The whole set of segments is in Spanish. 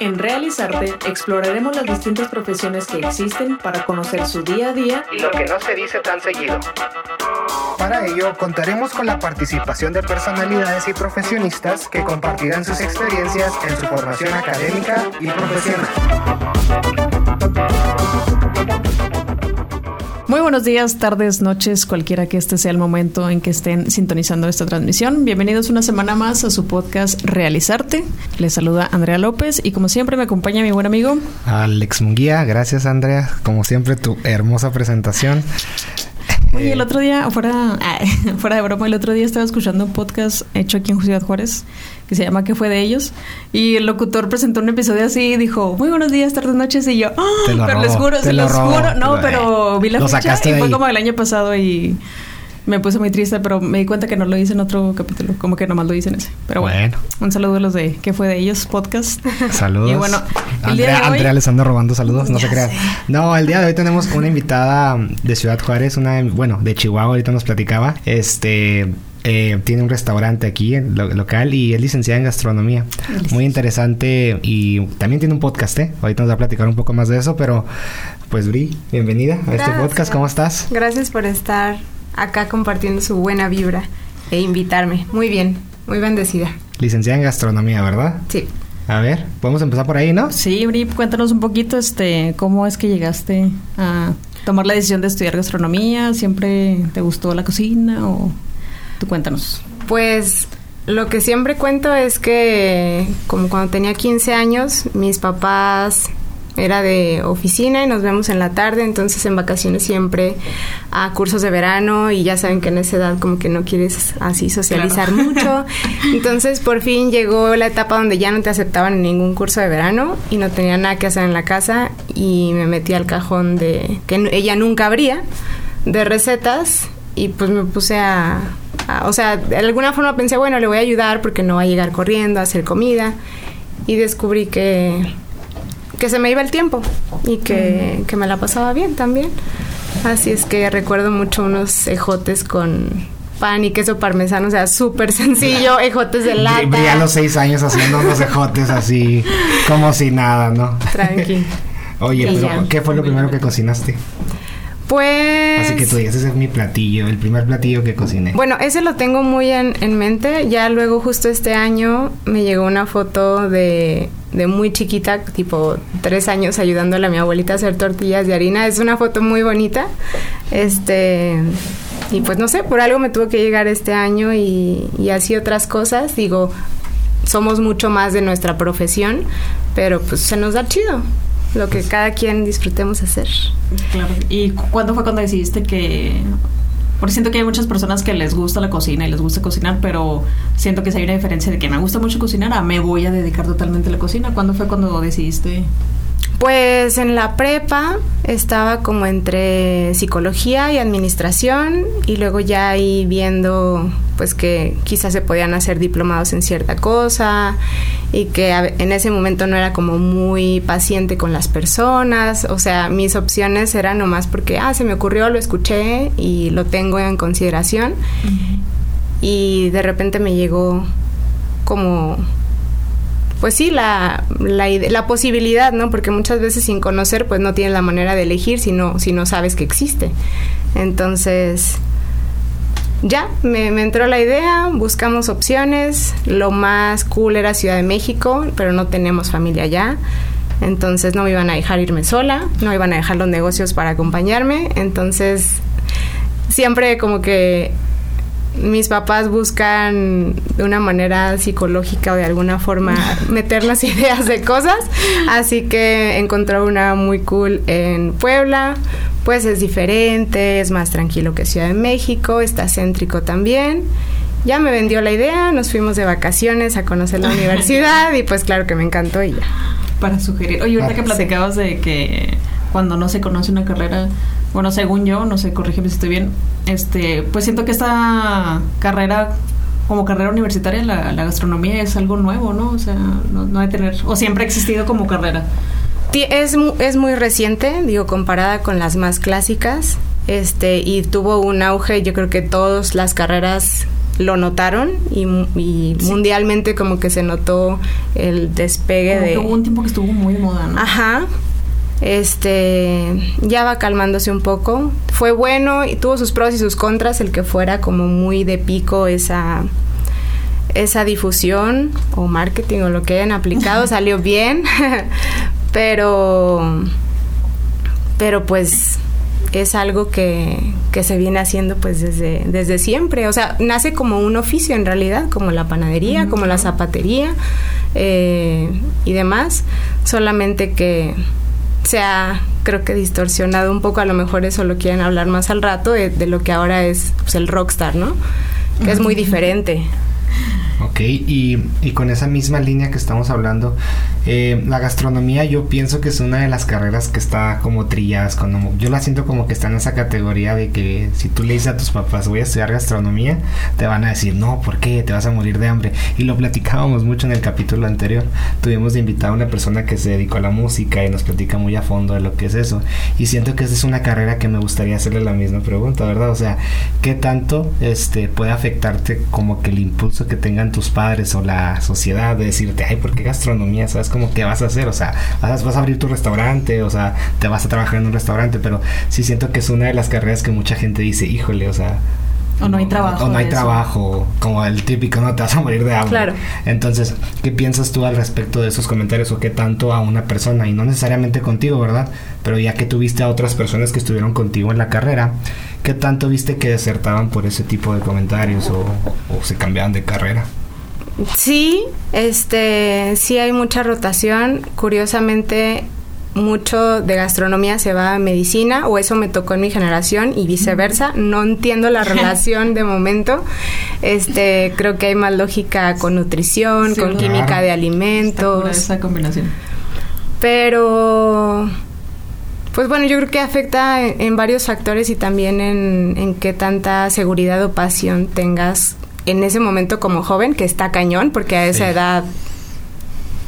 En Realizarte exploraremos las distintas profesiones que existen para conocer su día a día y lo que no se dice tan seguido. Para ello, contaremos con la participación de personalidades y profesionistas que compartirán sus experiencias en su formación académica y profesional. Muy buenos días, tardes, noches, cualquiera que este sea el momento en que estén sintonizando esta transmisión. Bienvenidos una semana más a su podcast Realizarte. Les saluda Andrea López y como siempre me acompaña mi buen amigo Alex Munguía. Gracias Andrea, como siempre tu hermosa presentación. Oye, el otro día, fuera, fuera de broma, el otro día estaba escuchando un podcast hecho aquí en Ciudad Juárez que se llama ¿Qué fue de ellos? Y el locutor presentó un episodio así y dijo, muy buenos días, tardes, noches. Y yo, ¡Ah! pero les juro, se los juro. No, pero vi la fecha y fue como el año pasado y me puse muy triste, pero me di cuenta que no lo hice en otro capítulo, como que nomás lo hice en ese. Pero bueno, un saludo a los de ¿Qué fue de ellos? Podcast. Saludos. Y bueno, el Andrea, día de hoy, Andrea les anda robando saludos, no se crean. No, el día de hoy tenemos una invitada de Ciudad Juárez, una, bueno, de Chihuahua, ahorita nos platicaba. Este, eh, tiene un restaurante aquí en local y es licenciada en gastronomía. Muy interesante y también tiene un podcast, ¿eh? Ahorita nos va a platicar un poco más de eso, pero pues Bri, bienvenida a este podcast, ¿cómo estás? Gracias por estar acá compartiendo su buena vibra e invitarme. Muy bien, muy bendecida. Licenciada en gastronomía, ¿verdad? Sí. A ver, podemos empezar por ahí, ¿no? Sí, Bri, cuéntanos un poquito, este, cómo es que llegaste a tomar la decisión de estudiar gastronomía. ¿Siempre te gustó la cocina o Tú cuéntanos. Pues lo que siempre cuento es que como cuando tenía 15 años, mis papás era de oficina y nos vemos en la tarde, entonces en vacaciones siempre a cursos de verano y ya saben que en esa edad como que no quieres así socializar mucho. Entonces por fin llegó la etapa donde ya no te aceptaban en ningún curso de verano y no tenía nada que hacer en la casa y me metí al cajón de que ella nunca abría de recetas y pues me puse a o sea, de alguna forma pensé, bueno, le voy a ayudar porque no va a llegar corriendo a hacer comida. Y descubrí que, que se me iba el tiempo y que, que me la pasaba bien también. Así es que recuerdo mucho unos ejotes con pan y queso parmesano, o sea, súper sencillo, ejotes de lata. Vi a los seis años haciendo unos ejotes así, como si nada, ¿no? Tranqui. Oye, pero ¿qué fue lo primero que cocinaste? Pues... Así que tú dices, ese es mi platillo, el primer platillo que cociné. Bueno, ese lo tengo muy en, en mente. Ya luego justo este año me llegó una foto de, de muy chiquita, tipo tres años, ayudándole a mi abuelita a hacer tortillas de harina. Es una foto muy bonita. Este... Y pues no sé, por algo me tuvo que llegar este año y, y así otras cosas. Digo, somos mucho más de nuestra profesión, pero pues se nos da chido lo que cada quien disfrutemos hacer. Claro. ¿Y cuándo fue cuando decidiste que porque siento que hay muchas personas que les gusta la cocina y les gusta cocinar, pero siento que si hay una diferencia de que me gusta mucho cocinar a me voy a dedicar totalmente a la cocina. ¿Cuándo fue cuando decidiste pues en la prepa estaba como entre psicología y administración y luego ya ahí viendo pues que quizás se podían hacer diplomados en cierta cosa y que en ese momento no era como muy paciente con las personas, o sea, mis opciones eran nomás porque, ah, se me ocurrió, lo escuché y lo tengo en consideración y de repente me llegó como pues sí, la, la, la, posibilidad, ¿no? Porque muchas veces sin conocer, pues no tienes la manera de elegir si no, si no sabes que existe. Entonces, ya, me, me, entró la idea, buscamos opciones, lo más cool era Ciudad de México, pero no tenemos familia allá. Entonces no me iban a dejar irme sola, no iban a dejar los negocios para acompañarme. Entonces siempre como que mis papás buscan de una manera psicológica o de alguna forma meter las ideas de cosas, así que encontró una muy cool en Puebla, pues es diferente, es más tranquilo que Ciudad de México, está céntrico también. Ya me vendió la idea, nos fuimos de vacaciones a conocer la universidad y pues claro que me encantó y ya. Para sugerir. Oye, ahorita que platicabas de que cuando no se conoce una carrera, bueno, según yo, no sé, corrígeme si estoy bien, este, pues siento que esta carrera como carrera universitaria la, gastronomía es algo nuevo, ¿no? O sea, no, no de tener, o siempre ha existido como carrera. Es, es muy reciente, digo, comparada con las más clásicas, este, y tuvo un auge, yo creo que todas las carreras lo notaron y, y mundialmente como que se notó el despegue Como de... que hubo un tiempo que estuvo muy moda, ¿no? Ajá. Este ya va calmándose un poco. Fue bueno y tuvo sus pros y sus contras el que fuera como muy de pico esa esa difusión o marketing o lo que hayan aplicado salió bien, pero pero pues es algo que, que se viene haciendo pues desde, desde siempre. O sea, nace como un oficio en realidad, como la panadería, como la zapatería eh, y demás. Solamente que se ha, creo que distorsionado un poco, a lo mejor eso lo quieren hablar más al rato, de, de lo que ahora es pues, el rockstar, ¿no? Que es muy diferente. Y, y con esa misma línea que estamos hablando, eh, la gastronomía yo pienso que es una de las carreras que está como trilladas, cuando, yo la siento como que está en esa categoría de que si tú le dices a tus papás voy a estudiar gastronomía, te van a decir no, ¿por qué? Te vas a morir de hambre. Y lo platicábamos mucho en el capítulo anterior, tuvimos de invitar a una persona que se dedicó a la música y nos platica muy a fondo de lo que es eso. Y siento que esa es una carrera que me gustaría hacerle la misma pregunta, ¿verdad? O sea, ¿qué tanto este, puede afectarte como que el impulso que tengan tus padres o la sociedad de decirte, ay, ¿por qué gastronomía? ¿Sabes cómo qué vas a hacer? O sea, vas, vas, a abrir tu restaurante, o sea, te vas a trabajar en un restaurante, pero sí siento que es una de las carreras que mucha gente dice, híjole, o sea... O no hay trabajo. O no hay trabajo, como el típico, no te vas a morir de hambre. Claro. Entonces, ¿qué piensas tú al respecto de esos comentarios o qué tanto a una persona? Y no necesariamente contigo, ¿verdad? Pero ya que tuviste a otras personas que estuvieron contigo en la carrera, ¿qué tanto viste que desertaban por ese tipo de comentarios o, o se cambiaban de carrera? Sí, este, sí hay mucha rotación. Curiosamente, mucho de gastronomía se va a medicina, o eso me tocó en mi generación y viceversa. No entiendo la relación de momento. Este, creo que hay más lógica con nutrición, Sí, con claro. química de alimentos. Esa combinación. Pero, pues bueno, yo creo que afecta en, en varios factores y también en, en qué tanta seguridad o pasión tengas en ese momento como joven, que está cañón, porque a esa Sí. edad,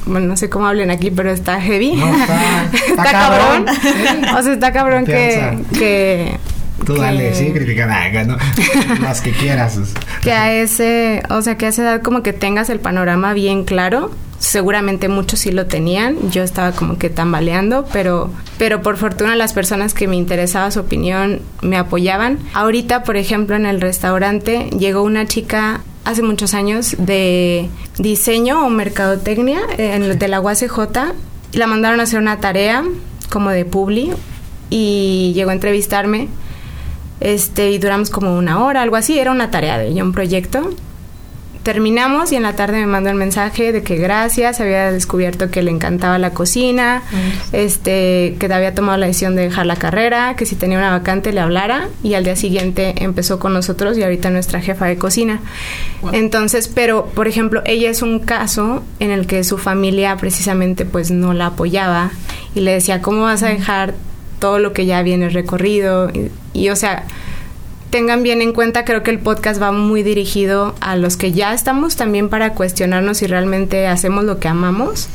bueno, no sé cómo hablen aquí, pero está heavy. No, está- está cabrón. cabrón. o sea, está cabrón que, que, Tú que- dale, sí, critica nada, no, las que quieras. que a ese, o sea, que a esa edad como que tengas el panorama bien claro. Seguramente muchos sí lo tenían, yo estaba como que tambaleando, pero, pero por fortuna las personas que me interesaba su opinión me apoyaban. Ahorita, por ejemplo, en el restaurante llegó una chica hace muchos años de diseño o mercadotecnia eh, en, de la UACJ. La mandaron a hacer una tarea como de publi y llegó a entrevistarme este, y duramos como una hora, algo así, era una tarea de ella, un proyecto. Terminamos y en la tarde me mandó un mensaje de que gracias, había descubierto que le encantaba la cocina, este, que había tomado la decisión de dejar la carrera, que si tenía una vacante le hablara y al día siguiente empezó con nosotros y ahorita nuestra jefa de cocina. Wow. Entonces, pero por ejemplo, ella es un caso en el que su familia precisamente pues no la apoyaba y le decía, ¿cómo vas a dejar todo lo que ya viene recorrido? Y, y, o sea, tengan bien en cuenta, creo que el podcast va muy dirigido a los que ya estamos también para cuestionarnos si realmente hacemos lo que amamos,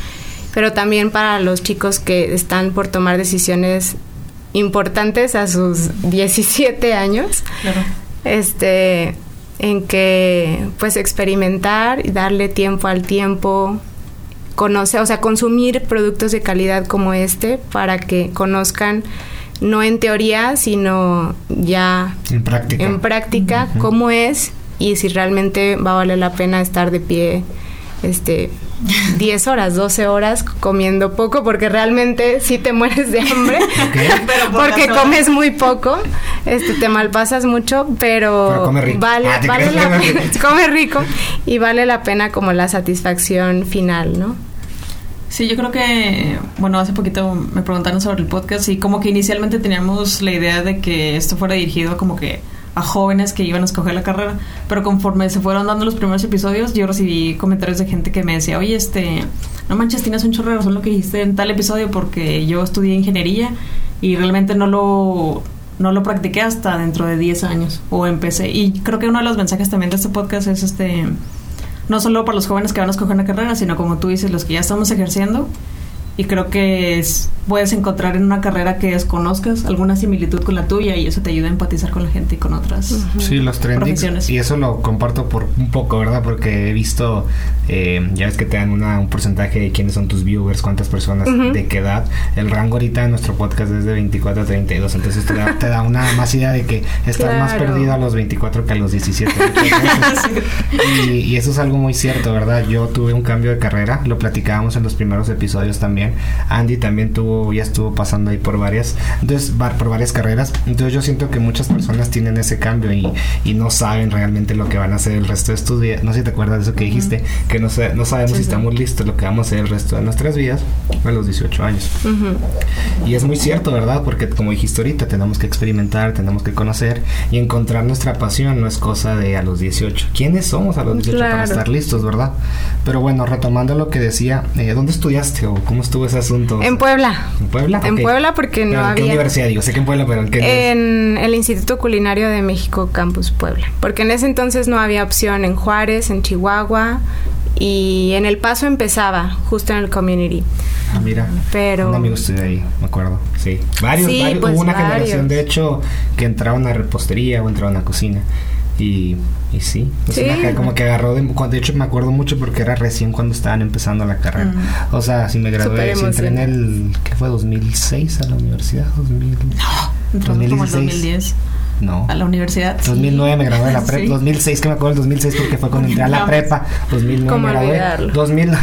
pero también para los chicos que están por tomar decisiones importantes a sus 17 años Claro. este en que pues experimentar y darle tiempo al tiempo conocer o sea consumir productos de calidad como este para que conozcan no en teoría sino ya En práctica. en práctica Ujú. cómo es y si realmente va a valer la pena estar de pie este 10 horas, 12 horas comiendo poco porque realmente sí te mueres de hambre Pero por porque comes muy poco, este te malpasas mucho, pero, Pero come rico. vale, Ah, vale la pena, rico. come rico y vale la pena como la satisfacción final, ¿no? Sí, yo creo que, bueno, hace poquito me preguntaron sobre el podcast y como que inicialmente teníamos la idea de que esto fuera dirigido como que a jóvenes que iban a escoger la carrera, pero conforme se fueron dando los primeros episodios, yo recibí comentarios de gente que me decía, oye, este, no manches, tienes un chorro de razón lo que dijiste en tal episodio porque yo estudié ingeniería y realmente no lo, no lo practiqué hasta dentro de 10 años o empecé. Y creo que uno de los mensajes también de este podcast es este no solo para los jóvenes que van a escoger una carrera, sino como tú dices, los que ya estamos ejerciendo, y creo que es, puedes encontrar en una carrera que desconozcas alguna similitud con la tuya y eso te ayuda a empatizar con la gente y con otras Sí, los trending. profesiones. Y eso lo comparto por un poco, ¿verdad? Porque he visto, eh, ya ves que te dan una, un porcentaje de quiénes son tus viewers, cuántas personas, de qué edad. El rango ahorita de nuestro podcast es de 24 a 32. Entonces te da, te da una más idea de que estás más perdido a los 24 que a los 17. muchas veces. y, y eso es algo muy cierto, ¿verdad? Yo tuve un cambio de carrera, lo platicábamos en los primeros episodios también. Andy también tuvo, ya estuvo pasando ahí por varias, entonces por varias carreras. Entonces yo siento que muchas personas tienen ese cambio y, y no saben realmente lo que van a hacer el resto de sus vidas. No sé si te acuerdas de eso que dijiste, que no, no sabemos Sí, si estamos listos lo que vamos a hacer el resto de nuestras vidas a los 18 años. Ujú. Y es muy cierto, ¿verdad? Porque como dijiste ahorita, tenemos que experimentar, tenemos que conocer y encontrar nuestra pasión no es cosa de a los 18. ¿Quiénes somos a los 18 para Claro. estar listos, verdad? Pero bueno, retomando lo que decía, eh, ¿dónde estudiaste o cómo estuvo ese asunto? En Puebla. ¿En Puebla? En Ok. Puebla porque Pero no ¿En qué había... universidad digo? Sé que en Puebla, pero ¿en qué? En el Instituto Culinario de México, Campus Puebla. Porque en ese entonces no había opción en Juárez, en Chihuahua. Y en El Paso empezaba, justo en el community. Ah, mira. Pero- Un amigo estudió ahí, me acuerdo. Sí. Varios, Sí, varios. pues, Hubo una varios. generación, de hecho, que entraban a repostería o entraban a cocina. Y, y sí, pues Sí. una que- como que agarró de, de hecho me acuerdo mucho porque era recién cuando estaban empezando la carrera. Mm. O sea, si me gradué, si entré en el. ¿qué fue? 2006 a la universidad, 2000. Entramos como el 2016. 2010 No. a la universidad. 2009 me gradué de la prepa. Sí. 2006, que me acuerdo del 2006 porque fue cuando entré a la Vamos. prepa. 2009 ¿Cómo me gradué. olvidarlo? 2009.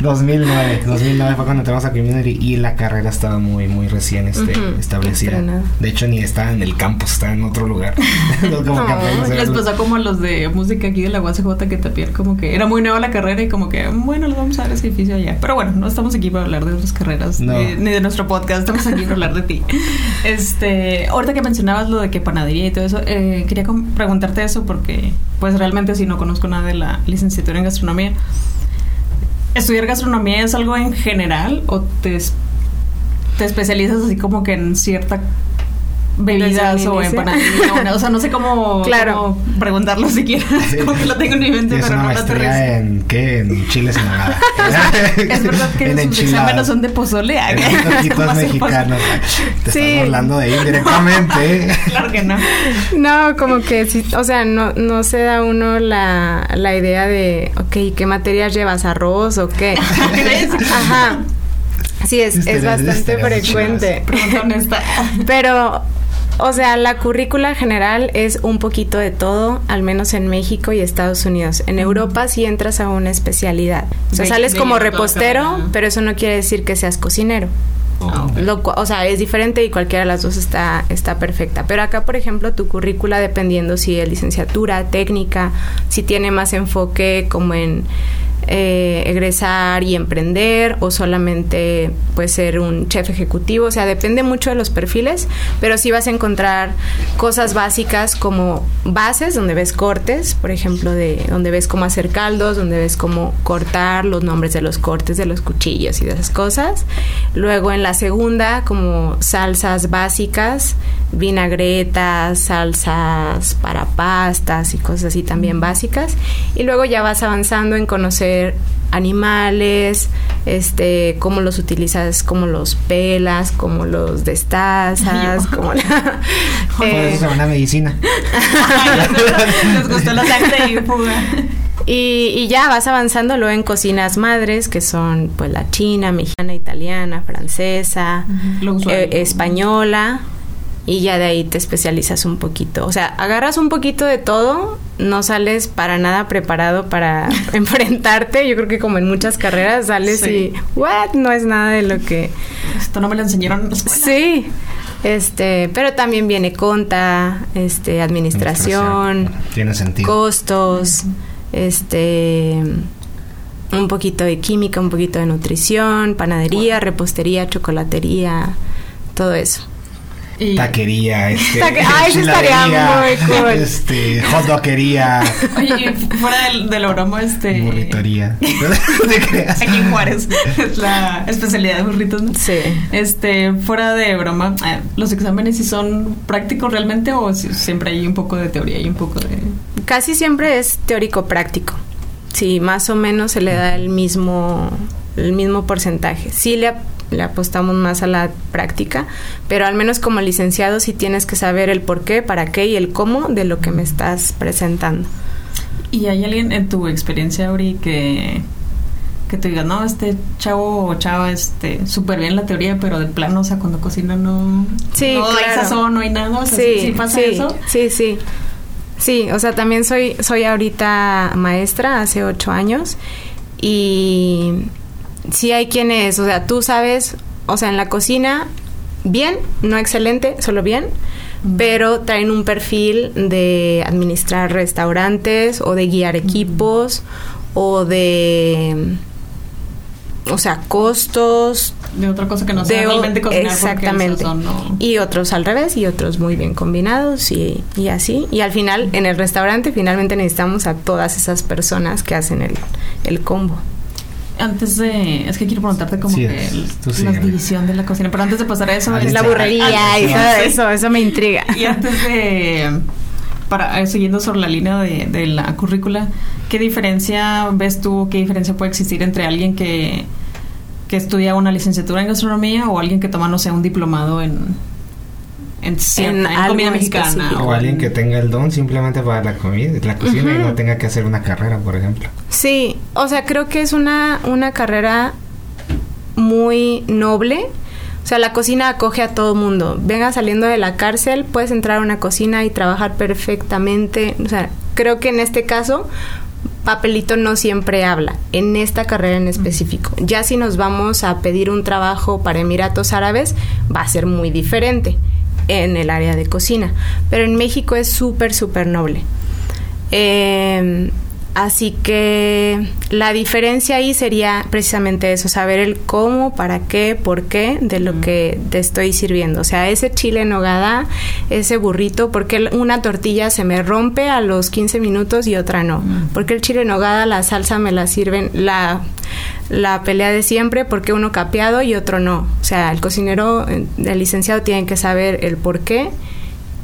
2009. 2009 fue cuando entramos a Community y la carrera estaba muy, muy recién este, Ujú, establecida. estrenada. De hecho, ni estaba en el campus, estaba en otro lugar. Como No, Les pasó como a los de música aquí de la UACJ que Tapier como que era muy nueva la carrera y como que bueno, les vamos a dar ese edificio allá. Pero bueno, no estamos aquí para hablar de otras carreras No. ni, ni de nuestro podcast, estamos aquí para hablar de ti. Este, ahorita que mencionabas lo de que panadería y todo eso, eh, quería preguntarte eso porque pues realmente si no conozco nada de la licenciatura en gastronomía. ¿Estudiar gastronomía es algo en general o te, te especializas así como que en cierta bebidas o panadería? o sea, no sé cómo, Claro. cómo preguntarlo siquiera. Sí. como que lo tengo en mi mente, es pero una no lo maestría en qué? En chiles en nogada. Es verdad que En sus exámenes son de pozole. ¿ah? En mexicanos. Te Sí. estás burlando de ahí directamente. Claro que no. No, como que sí, o sea, no, no se da uno la, la idea de, ok, ¿qué materias llevas? ¿Arroz o qué? Ajá. Sí, es, es bastante frecuente. Pero, o sea, la currícula general es un poquito de todo, al menos en México y Estados Unidos. En Europa sí entras a una especialidad. O sea, De- sales de como repostero, pero eso no quiere decir que seas cocinero. Ok. Lo cua- o sea, es diferente y cualquiera de las dos está, está perfecta. Pero acá, por ejemplo, tu currícula, dependiendo si es licenciatura, técnica, si tiene más enfoque como en eh, egresar y emprender o solamente pues ser un chef ejecutivo, o sea, depende mucho de los perfiles, pero sí vas a encontrar cosas básicas como bases donde ves cortes, por ejemplo, de donde ves cómo hacer caldos, donde ves cómo cortar los nombres de los cortes de los cuchillos y de esas cosas. Luego en la segunda como salsas básicas, vinagretas, salsas para pastas y cosas así también básicas. Y luego ya vas avanzando en conocer animales, este, cómo los utilizas, cómo los pelas, cómo los destazas, cómo la- Por eh, eso se van a medicina. Les gustó la sangre y fuga. y, y ya vas avanzando luego en cocinas madres, que son pues la china, mexicana, italiana, francesa, eh, española, y ya de ahí te especializas un poquito. O sea, agarras un poquito de todo, no sales para nada preparado para enfrentarte. Yo creo que como en muchas carreras sales Sí. y, ¿what? No es nada de lo que... Esto no me lo enseñaron en la escuela. Sí. Este, pero también viene conta, este, administración, Tiene sentido. costos, este un poquito de química, un poquito de nutrición, panadería, repostería, chocolatería, todo eso. Y, Taquería, este, Taque- Ay, eso estaría muy cool. Este, hot dogería, oye, y fuera del- de, la broma, este... burritoría. Aquí en Juárez es la especialidad de burritos, ¿no? Sí. Este, fuera de broma, eh, ¿los exámenes sí son prácticos realmente o si- siempre hay un poco de teoría y un poco de... Casi siempre es teórico práctico. Sí, más o menos se le da el mismo el mismo porcentaje. Sí le, le apostamos más a la práctica, pero al menos como licenciado sí tienes que saber el por qué, para qué y el cómo de lo que me estás presentando. ¿Y hay alguien en tu experiencia, Auri, que, que te diga, no, este chavo o chava, este, súper bien la teoría, pero de plano, o sea, cuando cocina no, Sí, no hay claro. sazón, no hay nada, o sea, sí, ¿sí, sí pasa sí, eso? Sí, sí. Sí, o sea, también soy, soy ahorita maestra hace ocho años y sí hay quienes, o sea, tú sabes, o sea, en la cocina, bien, no excelente, solo bien, pero traen un perfil de administrar restaurantes o de guiar equipos o de, o sea, costos, De otra cosa que no sea realmente cocinar exactamente. no... y otros al revés y otros muy bien combinados y, y así. Y al final en el restaurante finalmente necesitamos a todas esas personas que hacen el, el combo Antes de... Es que quiero preguntarte como Sí, que el- la división de la cocina, pero antes de pasar a eso... Ahí la burrería y todo eso eso me intriga. Y antes de, para eh, siguiendo sobre la línea de, de la currícula, ¿qué diferencia ves tú, qué diferencia puede existir entre alguien que, que estudia una licenciatura en gastronomía o alguien que toma, no sé, un diplomado en, en, En comida mexicana? específico. O alguien en- que tenga el don simplemente para la comida, la cocina y no tenga que hacer una carrera, por ejemplo. Sí, o sea, creo que es una, una carrera muy noble. O sea, la cocina acoge a todo mundo. Venga saliendo de la cárcel, puedes entrar a una cocina y trabajar perfectamente. O sea, creo que en este caso, papelito no siempre habla, en esta carrera en específico. Ya si nos vamos a pedir un trabajo para Emiratos Árabes, va a ser muy diferente en el área de cocina. Pero en México es súper, súper noble. Eh, así que la diferencia ahí sería precisamente eso, saber el cómo, para qué, por qué de lo que te estoy sirviendo. O sea, ese chile en nogada, ese burrito, porque una tortilla se me rompe a los 15 minutos y otra no. Porque el chile en nogada, la salsa me la sirven, la, la pelea de siempre, porque uno capeado y otro no. O sea, el cocinero, el licenciado tiene que saber el por qué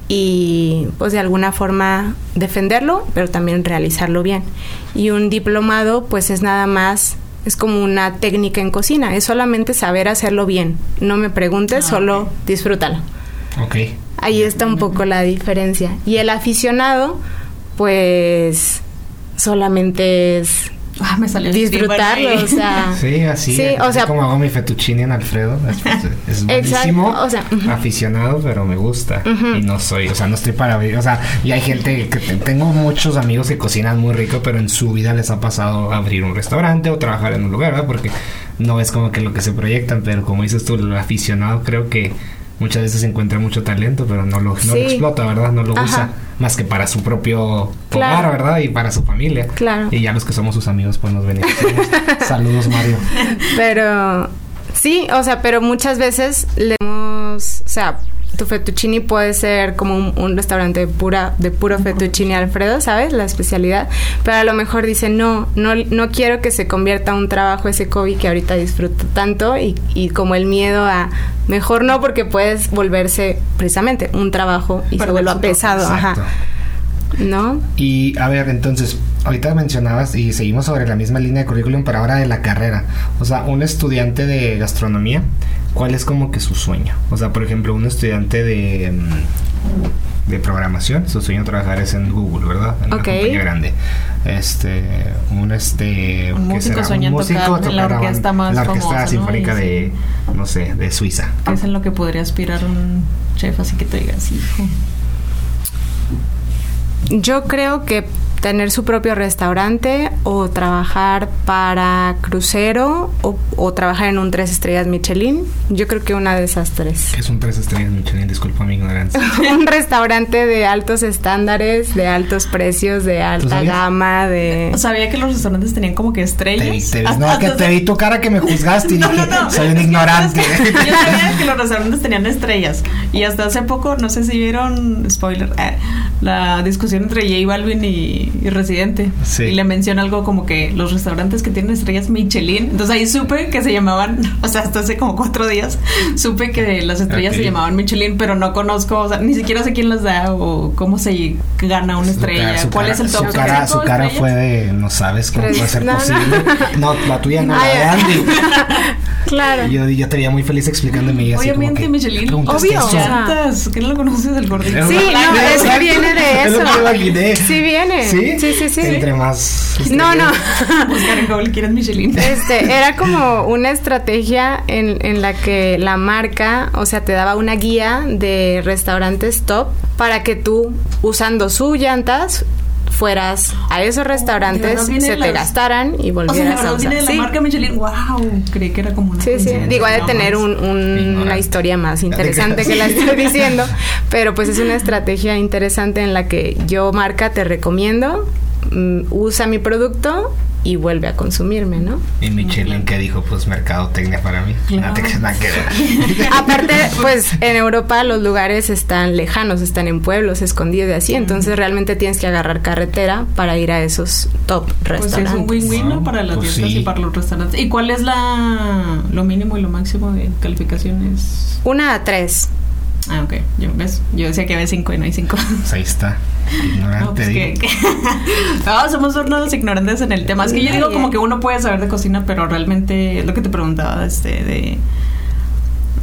y pues de alguna forma defenderlo, pero también realizarlo bien. Y un diplomado pues es nada más, es como una técnica en cocina, es solamente saber hacerlo bien. No me preguntes, Ah, solo ok. disfrútalo. Ok. Ahí está un poco la diferencia. Y el aficionado pues solamente es Ah, me salió disfrutarlo, o sea... Sí, así. Sí, o así sea- como hago mi fettuccine en Alfredo. Es, es Exacto, buenísimo. o sea, ujú. aficionado, pero me gusta. Ujú. Y no soy, o sea, no estoy para abrir. O sea, y hay gente que te- tengo muchos amigos que cocinan muy rico, pero en su vida les ha pasado abrir un restaurante o trabajar en un lugar, ¿verdad? Porque no es como que lo que se proyectan, pero como dices tú, el aficionado creo que muchas veces encuentra mucho talento, pero no lo, no lo explota, ¿verdad? No lo Ajá. usa más que para su propio Claro. hogar, ¿verdad? Y para su familia. Claro. Y ya los que somos sus amigos, pues nos beneficiamos. Saludos, Mario. Pero sí, o sea, pero muchas veces le damos, o sea, tu fettuccine puede ser como un, un restaurante de pura de puro fettuccine Alfredo, ¿sabes? La especialidad, pero a lo mejor dice, "No, no no quiero que se convierta en un trabajo ese Kobe que ahorita disfruto tanto y, y como el miedo a mejor no porque puedes volverse precisamente un trabajo y se vuelva pesado, ajá. ¿No? Y a ver, entonces, ahorita mencionabas y seguimos sobre la misma línea de currículum, pero ahora de la carrera. O sea, un estudiante de gastronomía, ¿cuál es como que su sueño? O sea, por ejemplo, un estudiante de, mm, de programación, su sueño trabajar es en Google, ¿verdad? En Ok. una compañía grande. Este, un este, Un ¿qué músico será? sueña en tocar la orquesta más la orquesta famosa, ¿no? sinfónica de, no sé, de Suiza. ¿Qué es en lo que podría aspirar un chef así que te digas, hijo? Yo creo que tener su propio restaurante o trabajar para crucero o, o trabajar en un tres estrellas Michelin. Yo creo que una de esas tres. Que es un tres estrellas Michelin, disculpa mi ignorancia. un restaurante de altos estándares, de altos precios, de alta gama, de... Sabía que los restaurantes tenían como que estrellas. te vi- Hasta- no, que hasta- te vi tu cara que me juzgaste y No, dije, no, no. soy un ignorante. Yo sabía que los restaurantes tenían estrellas. Y hasta hace poco, no sé si vieron, spoiler, eh, la discusión entre J Balvin y y, y Residente. Sí. Y le menciona algo como que los restaurantes que tienen estrellas Michelin. Entonces ahí supe que se llamaban, o sea, hasta hace como cuatro días, supe que las estrellas se llamaban Michelin, pero no conozco, o sea, ni siquiera sé quién las da o cómo se gana una Su estrella. cara- su ¿Cuál cara- es el top? Su ¿Son cara, su cara fue de no sabes cómo puede ser No, posible. No, la tuya no, la de. Andy. Claro. Y yo, yo te veía muy feliz explicándome y así como Obviamente que, Michelin. ¿preguntaste Obvio. eso? Llantas. ¿Qué no lo conoces del gordito? Sí, no, es que viene de Es lo eso. que me imaginé. Sí viene. ¿Sí? Sí, sí, sí. Entre más... No, no. Buscar en Google, ¿quieren Michelin? Este, era como una estrategia en, en la que la marca, o sea, te daba una guía de restaurantes top para que tú, usando sus llantas, fueras a esos ¿de restaurantes, se te las- gastaran y O sea, volvieras a usar. viene de la Sí. marca Michelin. ¡Wow! Creí que era como una Sí, sí. Digo, ha de tener un- un- una historia más interesante que la estoy diciendo, pero pues es una estrategia interesante en la que yo, marca, te recomiendo, mm, usa mi producto y vuelve a consumirme, ¿no? Y Michelin que dijo, pues mercadotecnia para mí. Aparte, pues en Europa los lugares están lejanos, están en pueblos, escondidos y así, entonces realmente tienes que agarrar carretera para ir a esos top Pues sí, es restaurantes. un win-win, ¿no? Ah, Para las pues tiendas sí. y para los restaurantes. ¿Y cuál es la lo mínimo y lo máximo de calificaciones? Una a tres. Ah, ok. Yo, ¿ves? Yo decía que había cinco y no hay cinco. Pues ahí está. Ignorante, No, pues digo. que, que- no, somos unos ignorantes en el tema. Es que yo digo como que uno puede saber de cocina, pero realmente es lo que te preguntaba, este, de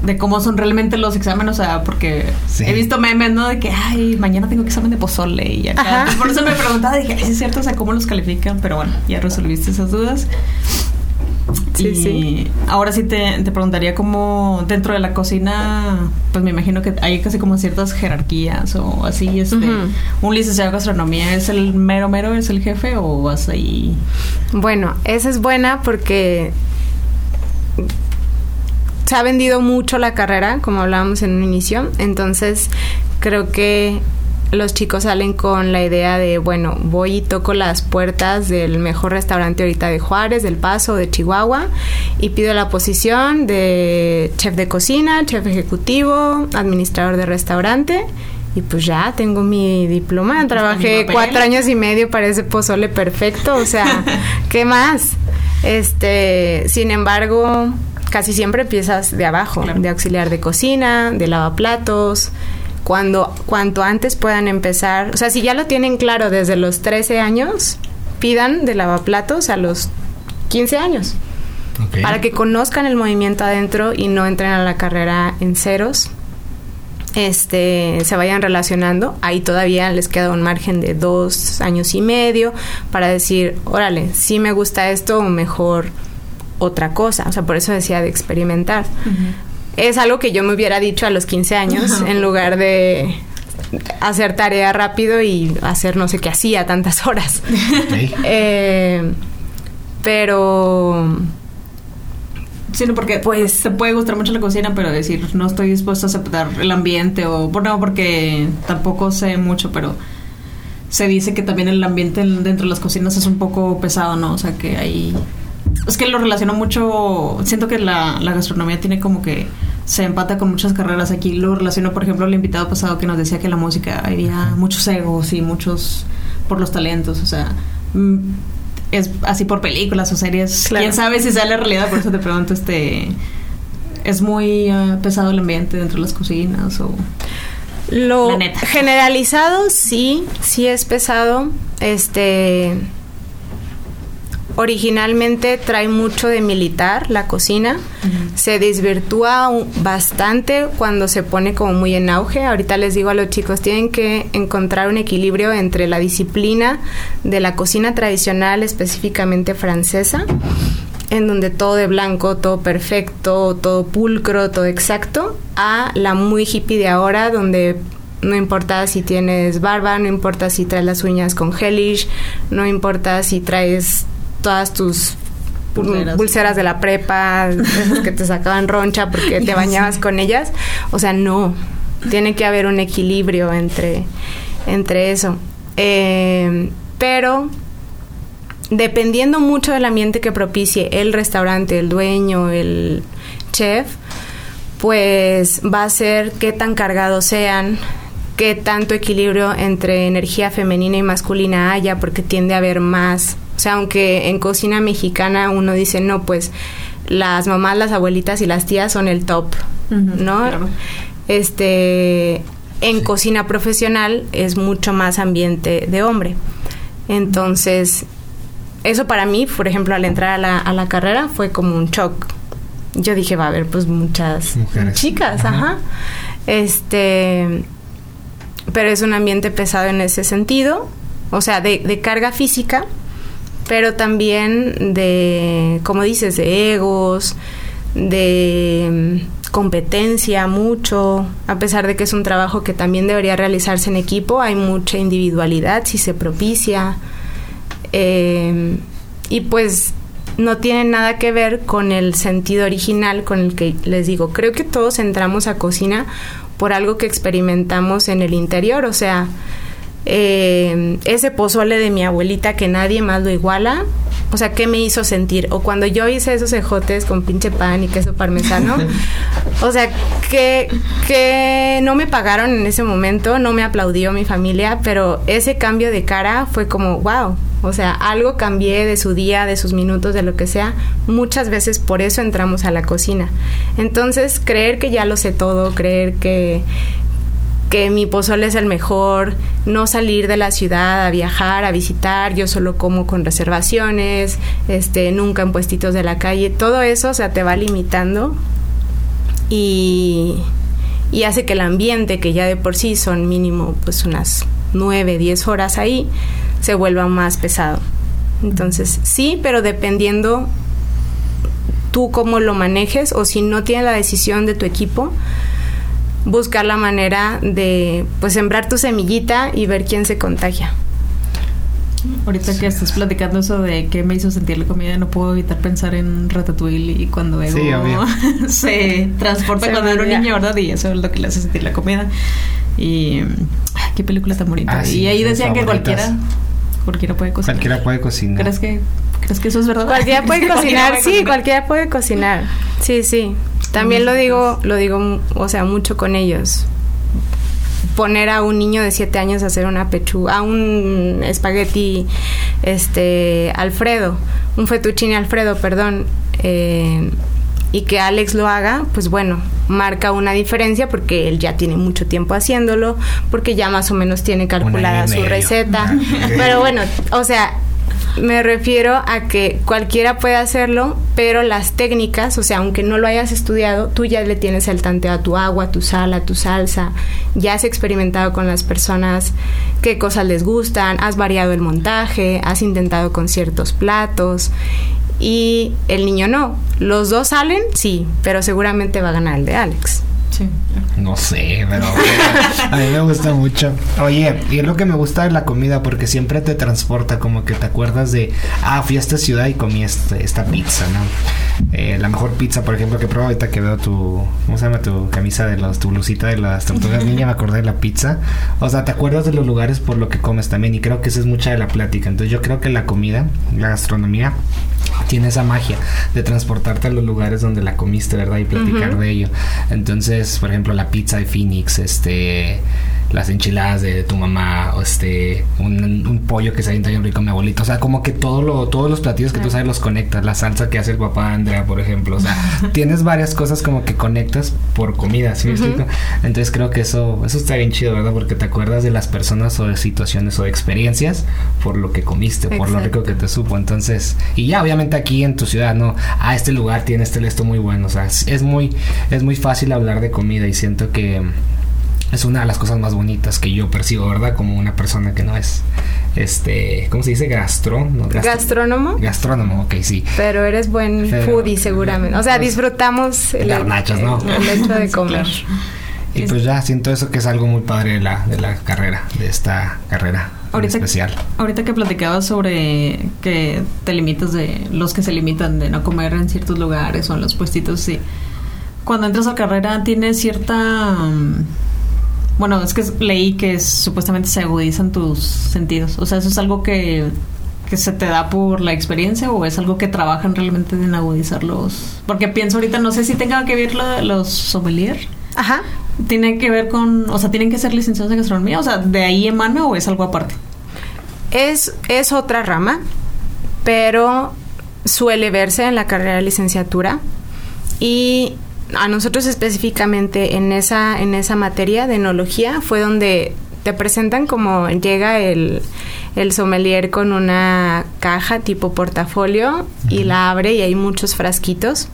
de cómo son realmente los exámenes, o sea, porque Sí. he visto memes, ¿no? De que, ay, mañana tengo examen de pozole y acá. Por eso me preguntaba, dije, es cierto, o sea, cómo los califican, pero bueno, ya resolviste esas dudas. Sí, y sí. ahora sí te, te preguntaría cómo dentro de la cocina, pues me imagino que hay casi como ciertas jerarquías o así, este, un licenciado de gastronomía es el mero mero, es el jefe o vas ahí. Bueno, esa es buena porque se ha vendido mucho la carrera, como hablábamos en un inicio, entonces creo que los chicos salen con la idea de, bueno, voy y toco las puertas del mejor restaurante ahorita de Juárez, del Paso, de Chihuahua, y pido la posición de chef de cocina, chef ejecutivo, administrador de restaurante. Y pues ya tengo mi diploma. Trabajé cuatro años y medio para ese pozole perfecto. O sea, ¿qué más? Este, sin embargo, casi siempre empiezas de abajo, Claro. de auxiliar de cocina, de lavaplatos. Cuando, cuanto antes puedan empezar, o sea, si ya lo tienen claro desde los 13 años, pidan de lavaplatos a los 15 años para que conozcan el movimiento adentro y no entren a la carrera en ceros. Este, se vayan relacionando. Ahí todavía les queda un margen de dos años y medio para decir, órale, si me gusta esto o mejor otra cosa. O sea, por eso decía de experimentar. Es algo que yo me hubiera dicho a los 15 años Ajá. en lugar de hacer tarea rápido y hacer no sé qué hacía tantas horas. Eh, pero Sí, no, porque pues te puede gustar mucho la cocina, pero decir, no estoy dispuesto a aceptar el ambiente o, bueno, porque tampoco sé mucho, pero se dice que también el ambiente dentro de las cocinas es un poco pesado, ¿no? O sea, que hay... Es que lo relaciono mucho, siento que la, la gastronomía tiene como que se empata con muchas carreras aquí. Lo relaciono, por ejemplo, al invitado pasado que nos decía que la música había muchos egos y muchos por los talentos, o sea, mm, es así por películas o series. Claro. Quién sabe si sale realidad, por eso te pregunto, este, es muy ah, pesado el ambiente dentro de las cocinas o Lo La generalizado sí, sí es pesado. Este originalmente trae mucho de militar la cocina. Se desvirtúa bastante cuando se pone como muy en auge. Ahorita les digo a los chicos, tienen que encontrar un equilibrio entre la disciplina de la cocina tradicional, específicamente francesa, en donde todo de blanco, todo perfecto, todo pulcro, todo exacto, a la muy hippie de ahora, donde no importa si tienes barba, no importa si traes las uñas con gelish, no importa si traes todas tus Pulseras. pulseras, de la prepa, esas que te sacaban roncha porque te bañabas con ellas. O sea, no. Tiene que haber un equilibrio entre, entre eso. Eh, pero dependiendo mucho del ambiente que propicie el restaurante, el dueño, el chef, pues va a ser qué tan cargados sean, qué tanto equilibrio entre energía femenina y masculina haya, porque tiende a haber más. O sea, aunque en cocina mexicana uno dice, no, pues las mamás, las abuelitas y las tías son el top, ¿no? Este, en cocina profesional es mucho más ambiente de hombre. Entonces, eso para mí, por ejemplo, al entrar a la, a la carrera fue como un shock. Yo dije, va a haber pues muchas chicas, ajá. Este, pero es un ambiente pesado en ese sentido, o sea, de, de carga física, pero también de, como dices, de egos, de mm, competencia mucho, a pesar de que es un trabajo que también debería realizarse en equipo, hay mucha individualidad si se propicia. Eh, y pues no tiene nada que ver con el sentido original con el que les digo, creo que todos entramos a cocina por algo que experimentamos en el interior, o sea, eh, ese pozole de mi abuelita que nadie más lo iguala, o sea, ¿qué me hizo sentir? O cuando yo hice esos ejotes con pinche pan y queso parmesano, o sea, que, que no me pagaron en ese momento, no me aplaudió mi familia, pero ese cambio de cara fue como, wow, o sea, algo cambié de su día, de sus minutos, de lo que sea. Muchas veces por eso entramos a la cocina. Entonces, creer que ya lo sé todo, creer que, que mi pozole es el mejor, no salir de la ciudad a viajar, a visitar, yo solo como con reservaciones, este, nunca en puestitos de la calle, todo eso, o sea, te va limitando y, y hace que el ambiente, que ya de por sí son mínimo pues unas 9, 10 horas ahí, se vuelva más pesado. Entonces, sí, pero dependiendo tú cómo lo manejes o si no tienes la decisión de tu equipo, buscar la manera de pues sembrar tu semillita y ver quién se contagia. Ahorita que estás platicando eso de qué me hizo sentir la comida, no puedo evitar pensar en Ratatouille y cuando Ego Sí, se transporta Se cuando era un niño, ¿verdad? Y eso es lo que le hace sentir la comida. Y ay, qué película tan bonita. Ah, sí, y ahí decían que cualquiera cualquiera puede cocinar. Cualquiera puede cocinar. ¿Crees que crees que eso es verdad? Cualquiera puede cocinar, sí, cocinar. cualquiera puede cocinar. Sí, sí. También lo digo, lo digo, o sea, mucho con ellos. Poner a un niño de siete años a hacer una pechuga, a un espagueti, este, Alfredo, un fettuccine Alfredo, perdón, eh, y que Alex lo haga, pues bueno, marca una diferencia porque él ya tiene mucho tiempo haciéndolo, porque ya más o menos tiene calculada su receta. Pero bueno, o sea, me refiero a que cualquiera puede hacerlo, pero las técnicas, o sea, aunque no lo hayas estudiado, tú ya le tienes el tanteo a tu agua, a tu sal, a tu salsa, ya has experimentado con las personas qué cosas les gustan, has variado el montaje, has intentado con ciertos platos y el niño no. Los dos salen, sí, pero seguramente va a ganar el de Alex. Sí. No sé, pero a mí me gusta mucho. Oye, y es lo que me gusta de la comida porque siempre te transporta, como que te acuerdas de, ah, fui a esta ciudad y comí este- esta pizza, ¿no? Eh, la mejor pizza, por ejemplo, que probé ahorita que veo tu, ¿cómo se llama? Tu camisa de los, tu blusita de las tortugas niña, me acordé de la pizza. O sea, te acuerdas de los lugares por lo que comes también y creo que esa es mucha de la plática. Entonces yo creo que la comida, la gastronomía, tiene esa magia de transportarte a los lugares donde la comiste, ¿verdad? Y platicar de ello. Entonces, por ejemplo, la pizza de Phoenix, este, las enchiladas de tu mamá, o este, un, un pollo que se avienta bien rico mi abuelito. O sea, como que todo lo, todos los platillos que tú sabes los conectas. La salsa que hace el papá Andrea, por ejemplo. O sea, tienes varias cosas como que conectas por comida, ¿sí me explico? Entonces creo que eso, eso está bien chido, ¿verdad? Porque te acuerdas de las personas o de situaciones o de experiencias por lo que comiste, por lo rico que te supo. Entonces, y ya obviamente aquí en tu ciudad, ¿no? Ah, este lugar tiene este esto muy bueno. O sea, es, es muy, es muy fácil hablar de comida y siento que es una de las cosas más bonitas que yo percibo, ¿verdad? Como una persona que no es, este, ¿cómo se dice? Gastro, ¿no? Gastro- Gastrónomo. Gastrónomo, ok, sí. Pero eres buen Pero- foodie seguramente. O sea, Pues, disfrutamos el, garnachas, ¿no? el hecho de Sí, comer. claro. Y pues ya siento eso que es algo muy padre de la, de la carrera, de esta carrera Ahorita, especial. ahorita que platicabas sobre que te limitas de los que se limitan de no comer en ciertos lugares o en los puestitos, sí. Cuando entras a carrera tienes cierta... Bueno, es que leí que supuestamente se agudizan tus sentidos. O sea, ¿eso es algo que, que se te da por la experiencia o es algo que trabajan realmente en agudizarlos? Porque pienso ahorita, no sé si tengan que ver lo de los sommelier. Ajá. tiene que ver con, o sea, tienen que ser licenciados en gastronomía, o sea, de ahí emana o es algo aparte. Es, es otra rama, pero suele verse en la carrera de licenciatura y a nosotros específicamente en esa, en esa materia de enología fue donde te presentan como llega el, el sommelier con una caja tipo portafolio y la abre y hay muchos frasquitos.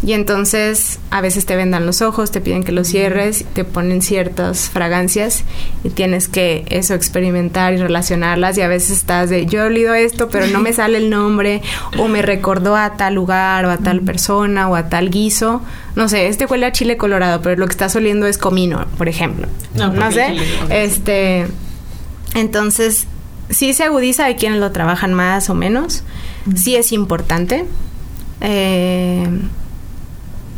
Y entonces a veces te vendan los ojos, te piden que los cierres, te ponen ciertas fragancias y tienes que eso experimentar y relacionarlas y a veces estás de yo he olido esto pero no me sale el nombre o me recordó a tal lugar o a tal persona o a tal guiso. No sé, este huele a chile colorado, pero lo que estás oliendo es comino, por ejemplo. No, sé. Este entonces sí se agudiza, hay quienes lo trabajan más o menos. Sí es importante. Eh,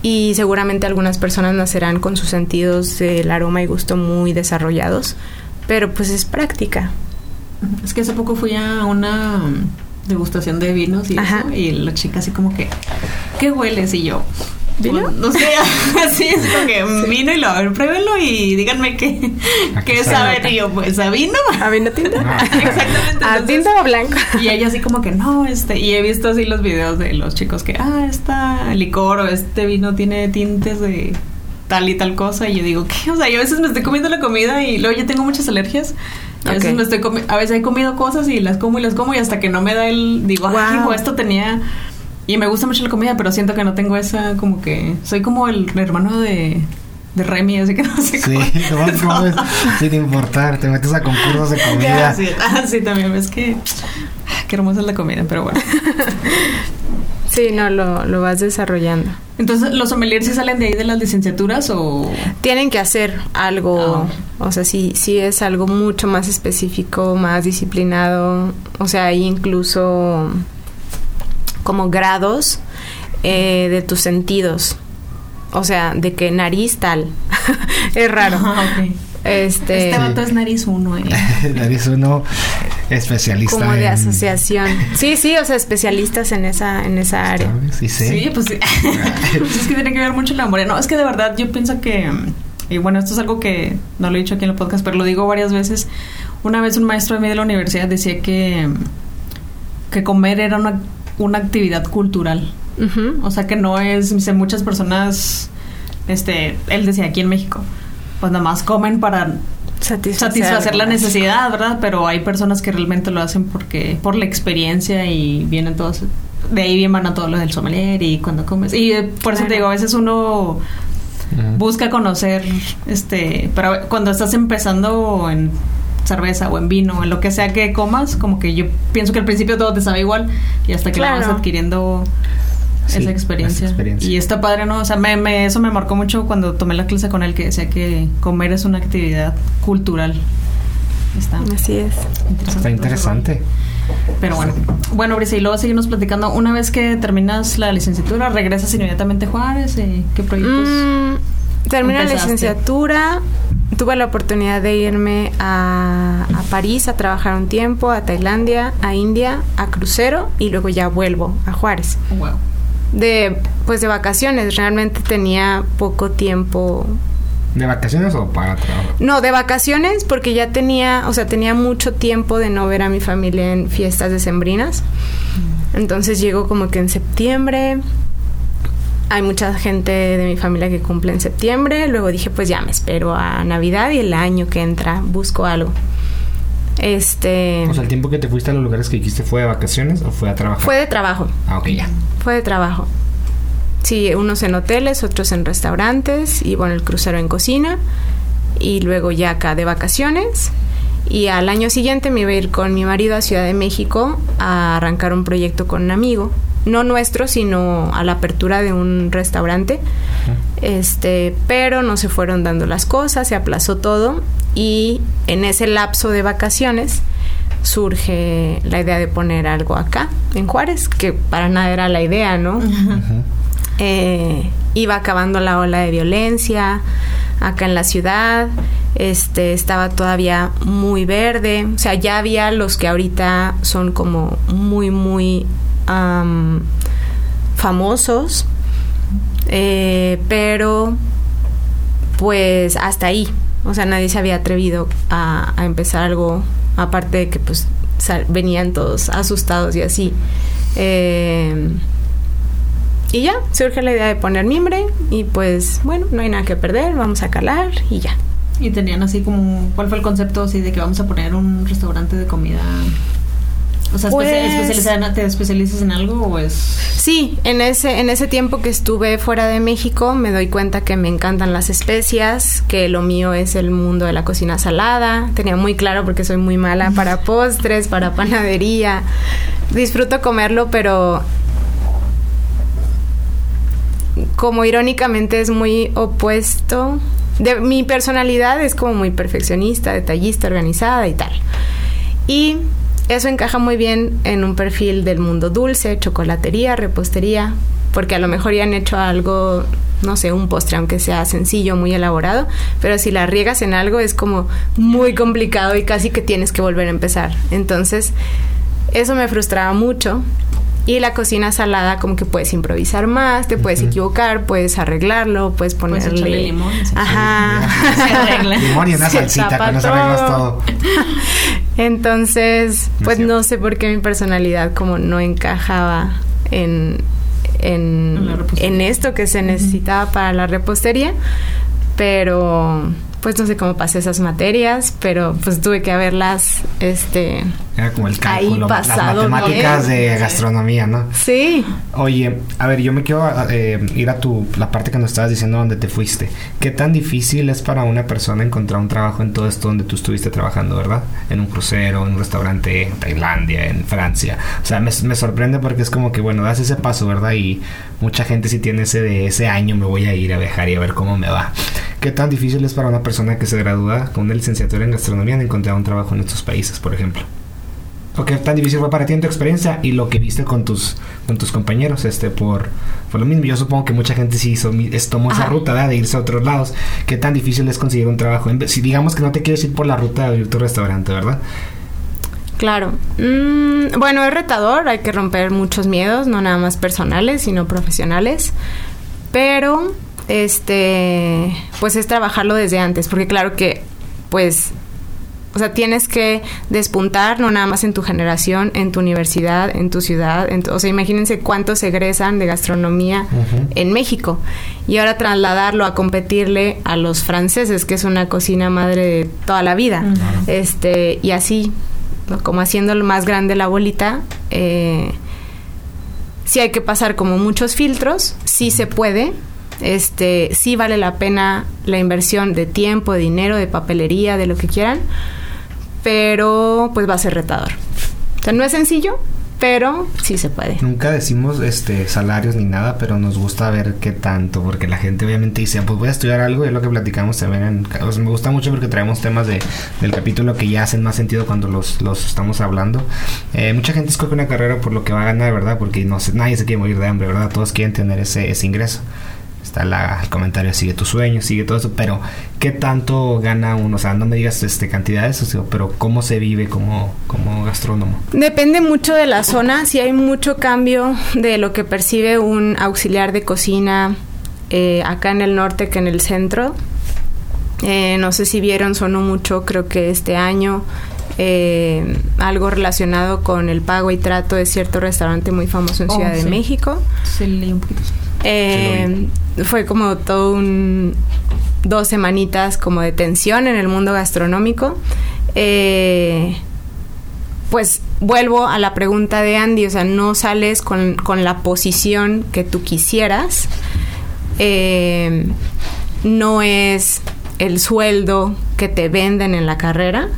y seguramente algunas personas nacerán con sus sentidos del aroma y gusto muy desarrollados, pero pues es práctica. Es que hace poco fui a una degustación de vinos y eso, y la chica así como que, ¿qué hueles? Y yo, ¿Vino? no sé, así es como que vino y lo, a ver, pruébenlo y díganme qué, ¿A qué sabe? Y yo, pues a vino. ¿A vino tinto? Exactamente. ¿A entonces- tinto o blanco? Y ella así como que no, este, y he visto así los videos de los chicos que, ah, esta licor o este vino tiene tintes de tal y tal cosa. Y yo digo, ¿qué? O sea, yo a veces me estoy comiendo la comida y luego yo tengo muchas alergias. Y a veces me estoy comi- a veces he comido cosas y las como y las como y hasta que no me da el, digo, ay, Wow. hijo, esto tenía... Y me gusta mucho la comida, pero siento que no tengo esa, como que, soy como el hermano de, de Remy, así que no sé Sí, cómo. no cómo es, sin importar, te metes a concursos de comida. Ah, sí, ah, sí, también es que ah, qué hermosa es la comida, pero bueno. Sí, no, lo, lo vas desarrollando. Entonces, ¿los sommeliers sí salen de ahí de las licenciaturas o...? Tienen que hacer algo, o sea, sí, sí es algo mucho más específico, más disciplinado, o sea, hay incluso como grados eh, de tus sentidos, o sea, de que nariz tal, es raro. Ah. Este, Este vato es nariz uno, eh. Eres uno especialista como de en- asociación. Sí, sí, o sea, especialistas en esa, en esa área. ¿sabes? Sí, sí. Sí, pues sí. Pues es que tiene que ver mucho la memoria. No, es que de verdad yo pienso que... Y bueno, esto es algo que no lo he dicho aquí en el podcast, pero lo digo varias veces. Una vez un maestro de mí de la universidad decía que... Que comer era una, una actividad cultural. O sea que no es, dice, muchas personas, este, él decía aquí en México, pues nada más comen para Satisfacer, satisfacer la necesidad, ¿verdad? Pero hay personas que realmente lo hacen porque, por la experiencia y vienen todos, de ahí bien van a todo lo del sommelier y cuando comes. Y eh, por eso te digo, a veces uno busca conocer, este, pero cuando estás empezando en cerveza o en vino o en lo que sea que comas, como que yo pienso que al principio todo te sabe igual y hasta que la vas Claro. adquiriendo Sí, esa experiencia. esa experiencia. Y está padre, ¿no? O sea, me, me- eso me marcó mucho cuando tomé la clase con él que decía que comer es una actividad cultural. Está Así es. interesante. Está interesante. Pero bueno, bueno, Brisa, y luego seguimos platicando. Una vez que terminas la licenciatura, regresas inmediatamente a Juárez. ¿Y ¿Qué proyectos? Mm, terminé la licenciatura. Tuve la oportunidad de irme a, a París a trabajar un tiempo, a Tailandia, a India, a crucero y luego ya vuelvo a Juárez. Wow. De pues de vacaciones, realmente tenía poco tiempo. ¿De vacaciones o para trabajo? No, de vacaciones porque ya tenía, o sea, tenía mucho tiempo de no ver a mi familia en fiestas decembrinas. Entonces llego como que en septiembre. Hay mucha gente de mi familia que cumple en septiembre. Luego dije, pues ya me espero a Navidad y el año que entra busco algo. Este O sea, el tiempo que te fuiste a los lugares que dijiste fue de vacaciones o fue a trabajar. fue de trabajo. Ah, ok, ya. Fue de trabajo. Sí, unos en hoteles, otros en restaurantes y bueno, el crucero en cocina. Y luego ya acá de vacaciones. Y al año siguiente me iba a ir con mi marido a Ciudad de México a arrancar un proyecto con un amigo. No nuestro, sino a la apertura de un restaurante. Este, pero no se fueron dando las cosas, se aplazó todo. Y en ese lapso de vacaciones surge la idea de poner algo acá, en Juárez, que para nada era la idea, ¿no? Eh, iba acabando la ola de violencia acá en la ciudad, este estaba todavía muy verde, o sea, ya había los que ahorita son como muy, muy am, famosos, eh, pero pues hasta ahí. O sea, nadie se había atrevido a, empezar algo, aparte de que pues venían todos asustados y así. Eh, y ya, surge la idea de poner mimbre y pues bueno, no hay nada que perder, vamos a calar y ya. Y tenían así como, ¿cuál fue el concepto así de que vamos a poner un restaurante de comida? O sea, Pues- especializada- ¿te especializas en algo o es...? Sí, en ese, en ese tiempo que estuve fuera de México me doy cuenta que me encantan las especias, que lo mío es el mundo de la cocina salada. Tenía muy claro porque soy muy mala para postres, para panadería. Disfruto comerlo, pero como irónicamente es muy opuesto. De, mi personalidad es como muy perfeccionista, detallista, organizada y tal. Y eso encaja muy bien en un perfil del mundo dulce, chocolatería, repostería, porque a lo mejor ya han hecho algo, no sé, un postre, aunque sea sencillo, muy elaborado, pero si la riegas en algo es como muy complicado y casi que tienes que volver a empezar. Entonces, eso me frustraba mucho. Y la cocina salada como que puedes improvisar más, te puedes equivocar, puedes arreglarlo, puedes Puedes ponerle... echarle limón. Ajá. Se arregla. Limón y una Se salsita, con eso arreglas todo. Entonces, pues no sé por qué mi personalidad como no encajaba en, en, en esto que se necesitaba para la repostería, pero pues no sé cómo pasé esas materias, pero pues tuve que haberlas, este, Era como el Ahí cálculo, las matemáticas de gastronomía, ¿no? sí, Oye, a ver, yo me quiero eh, ir a tu la parte que nos estabas diciendo donde te fuiste. ¿Qué tan difícil es para una persona encontrar un trabajo en todo esto donde tú estuviste trabajando, verdad? En un crucero, en un restaurante en Tailandia, en Francia. O sea, me, me sorprende porque es como que, bueno, das ese paso, ¿verdad? Y mucha gente si tiene ese de ese año me voy a ir a viajar y a ver cómo me va. ¿Qué tan difícil es para una persona que se gradúa con una licenciatura en gastronomía en encontrar un trabajo en estos países, por ejemplo? ¿O qué tan difícil fue para ti en tu experiencia y lo que viste con tus con tus compañeros este por, por lo mismo? Yo supongo que mucha gente sí hizo, es- tomó esa ruta ¿verdad? de irse a otros lados. ¿Qué tan difícil es conseguir un trabajo? En si digamos que no te quieres ir por la ruta de abrir tu restaurante, ¿verdad? claro. Mm, bueno, es retador, hay que romper muchos miedos, no nada más personales, sino profesionales, pero este, pues es trabajarlo desde antes, porque claro que, pues, o sea, tienes que despuntar no nada más en tu generación, en tu universidad, en tu ciudad, en tu- o sea, imagínense cuántos egresan de gastronomía en México. Y ahora trasladarlo a competirle a los franceses, que es una cocina madre de toda la vida, este y así, como haciéndolo más grande la bolita. Eh, sí hay que pasar como muchos filtros, sí se puede, este, sí vale la pena la inversión de tiempo, de dinero, de papelería, de lo que quieran, pero pues va a ser retador. O sea, no es sencillo, pero sí se puede. Nunca decimos este salarios ni nada, pero nos gusta ver qué tanto, porque la gente obviamente dice, pues voy a estudiar algo, y es lo que platicamos también. En, me gusta mucho porque traemos temas de, del capítulo que ya hacen más sentido cuando los, los estamos hablando. Eh, mucha gente escoge una carrera por lo que va a ganar, ¿verdad? Porque no se- nadie se quiere morir de hambre, ¿verdad? Todos quieren tener ese, ese ingreso. Está la, el comentario, sigue tu sueño, sigue todo eso, pero ¿qué tanto gana uno? O sea, no me digas este, cantidades, o sea, pero ¿cómo se vive como, como gastrónomo? Depende mucho de la zona, si hay mucho cambio de lo que percibe un auxiliar de cocina eh, acá en el norte que en el centro. Eh, no sé si vieron, sonó mucho, creo que este año, eh, algo relacionado con el pago y trato de cierto restaurante muy famoso en Oh, Ciudad de. México. Sí, leí un poquito. Eh, fue como todo un dos semanitas como de tensión en el mundo gastronómico. Eh, pues vuelvo a la pregunta de Andy, o sea, no sales con, con la posición que tú quisieras. Eh, no es el sueldo que te venden en la carrera.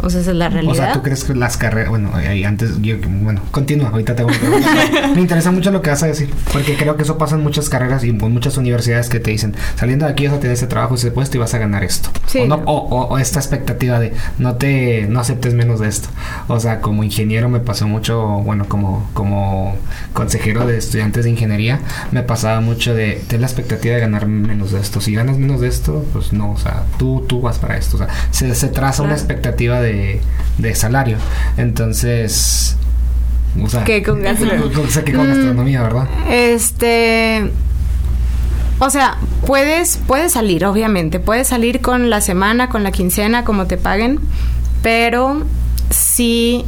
O sea, esa es la realidad. O sea, ¿tú crees que las carreras, bueno, ahí antes, yo, bueno, continúa, ahorita te voy a. Me interesa mucho lo que vas a decir, porque creo que eso pasa en muchas carreras y en muchas universidades que te dicen, saliendo de aquí vas a tener ese trabajo, ese puesto y vas a ganar esto. Sí. O, no- o- o- o esta expectativa de no te, no aceptes menos de esto. O sea, como ingeniero me pasó mucho, bueno, como, como consejero de estudiantes de ingeniería, me pasaba mucho de, ten la expectativa de ganar menos de esto. Si ganas menos de esto, pues no, o sea, tú, tú vas para esto. O sea, se, se traza una expectativa de, de salario. Entonces, o sea, Que con gastronomía. con- sé que con Mm. gastronomía, ¿verdad? Este. O sea, puedes, puedes salir, obviamente. Puedes salir con la semana, con la quincena, como te paguen. Pero sí,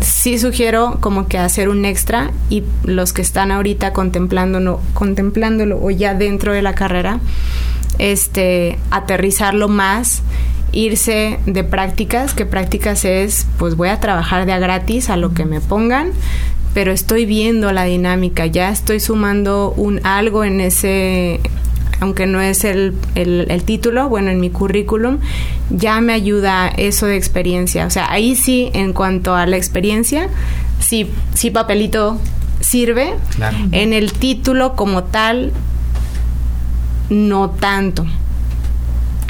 sí sugiero como que hacer un extra y los que están ahorita contemplándolo, contemplándolo o ya dentro de la carrera, este, aterrizarlo más irse de prácticas, que prácticas es, pues voy a trabajar de a gratis a lo que me pongan, pero estoy viendo la dinámica, ya estoy sumando un algo en ese, aunque no es el, el, título, bueno, en mi currículum, ya me ayuda eso de experiencia. O sea, ahí sí, en cuanto a la experiencia, sí, sí papelito sirve. En el título como tal, no tanto.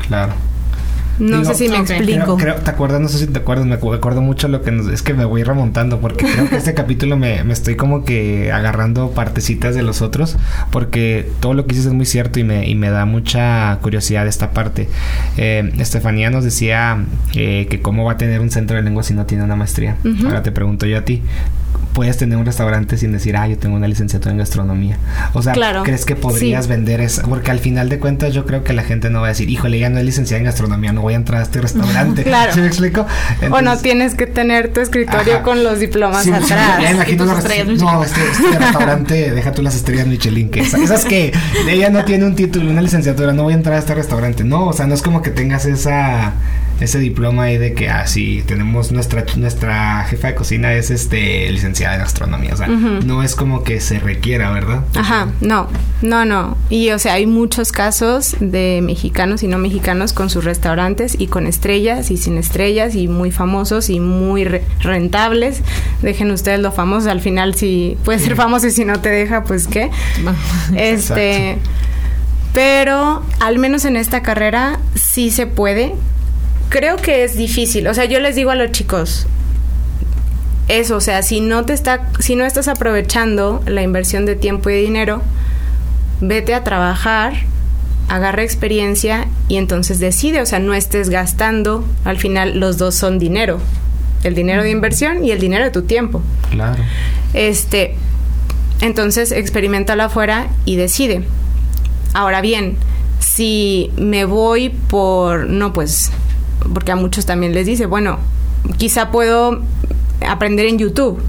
Claro. No sé si me explico. ¿Te acuerdas? No sé si te acuerdas. Me acuerdo mucho lo que nos, es que me voy remontando porque creo que este capítulo me, me, estoy como que agarrando partecitas de los otros porque todo lo que dices es muy cierto y me, y me da mucha curiosidad esta parte. Eh, Estefanía nos decía eh, que cómo va a tener un centro de lengua si no tiene una maestría. Ahora te pregunto yo a ti puedes tener un restaurante sin decir, ah, yo tengo una licenciatura en gastronomía. O sea, ¿crees que podrías vender eso? Porque al final de cuentas yo creo que la gente no va a decir, híjole, ya no es licenciada en gastronomía, no voy a entrar a este restaurante. claro. ¿Sí me explico? o no tienes que tener tu escritorio con los diplomas atrás. Sí, imagino no, este, este, restaurante, deja tú las estrellas Michelin, que esas, esas que ella no tiene un título, una licenciatura, no voy a entrar a este restaurante. No, o sea, no es como que tengas esa ese diploma ahí de que, ah, sí, tenemos nuestra, nuestra jefa de cocina es este licenciada en gastronomía. O sea, no es como que se requiera, ¿verdad? Ajá, no, no, no. Y o sea, hay muchos casos de mexicanos y no mexicanos con sus restaurantes y con estrellas y sin estrellas y muy famosos y muy rentables. Dejen ustedes lo famoso, al final si puede ser famoso y si no te deja, pues qué. este... Pero al menos en esta carrera sí se puede creo que es difícil. O sea, yo les digo a los chicos, eso, o sea, si no te está, si no estás aprovechando la inversión de tiempo y dinero, vete a trabajar, agarra experiencia y entonces decide, o sea, no estés gastando, al final los dos son dinero, el dinero de inversión y el dinero de tu tiempo. Claro. Este, entonces experimentalo afuera y decide. Ahora bien, si me voy por, no, pues porque a muchos también les dice, bueno, quizá puedo aprender en YouTube.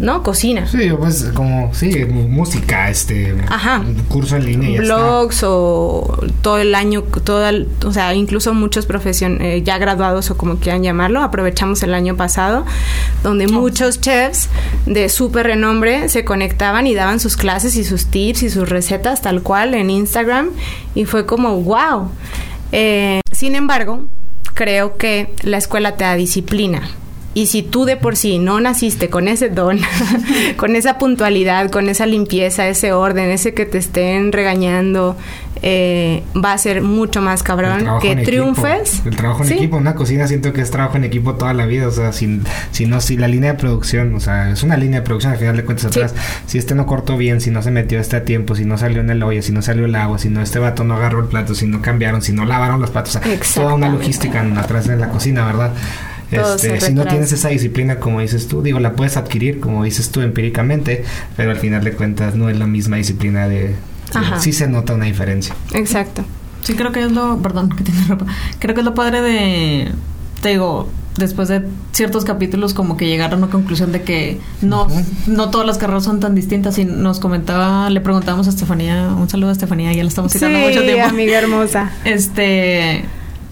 ¿no? Cocina. Sí, pues como, sí, música, este, Ajá. curso en línea. Blogs o todo el año, todo o sea, incluso muchos profesion eh, ya graduados o como quieran llamarlo, aprovechamos el año pasado, donde muchos chefs de súper renombre se conectaban y daban sus clases y sus tips y sus recetas tal cual en Instagram y fue como, wow. Eh, sin embargo, creo que la escuela te da disciplina. Y si tú de por sí no naciste con ese don, con esa puntualidad, con esa limpieza, ese orden, ese que te estén regañando, eh, va a ser mucho más cabrón que triunfes. El trabajo en equipo, una cocina siento que es trabajo en equipo toda la vida, o sea, si, si no, si la línea de producción, o sea, es una línea de producción al final de cuentas atrás, si este no cortó bien, si no se metió este a tiempo, si no salió en el hoyo, si no salió el agua, si no este vato no agarró el plato, si no cambiaron, si no lavaron los platos, o sea, toda una logística atrás de la cocina, ¿verdad? Este, si no tienes esa disciplina, como dices tú, digo, la puedes adquirir, como dices tú, empíricamente, pero al final de cuentas no es la misma disciplina de... sí se nota una diferencia. Exacto. Sí, creo que es lo... Perdón, que te interrumpa. Creo que es lo padre de... Te digo, después de ciertos capítulos como que llegaron a una conclusión de que no, no todas las carreras son tan distintas y nos comentaba, le preguntábamos a Estefanía, un saludo a Estefanía, ya la estamos citando mucho tiempo. amiga hermosa. Este,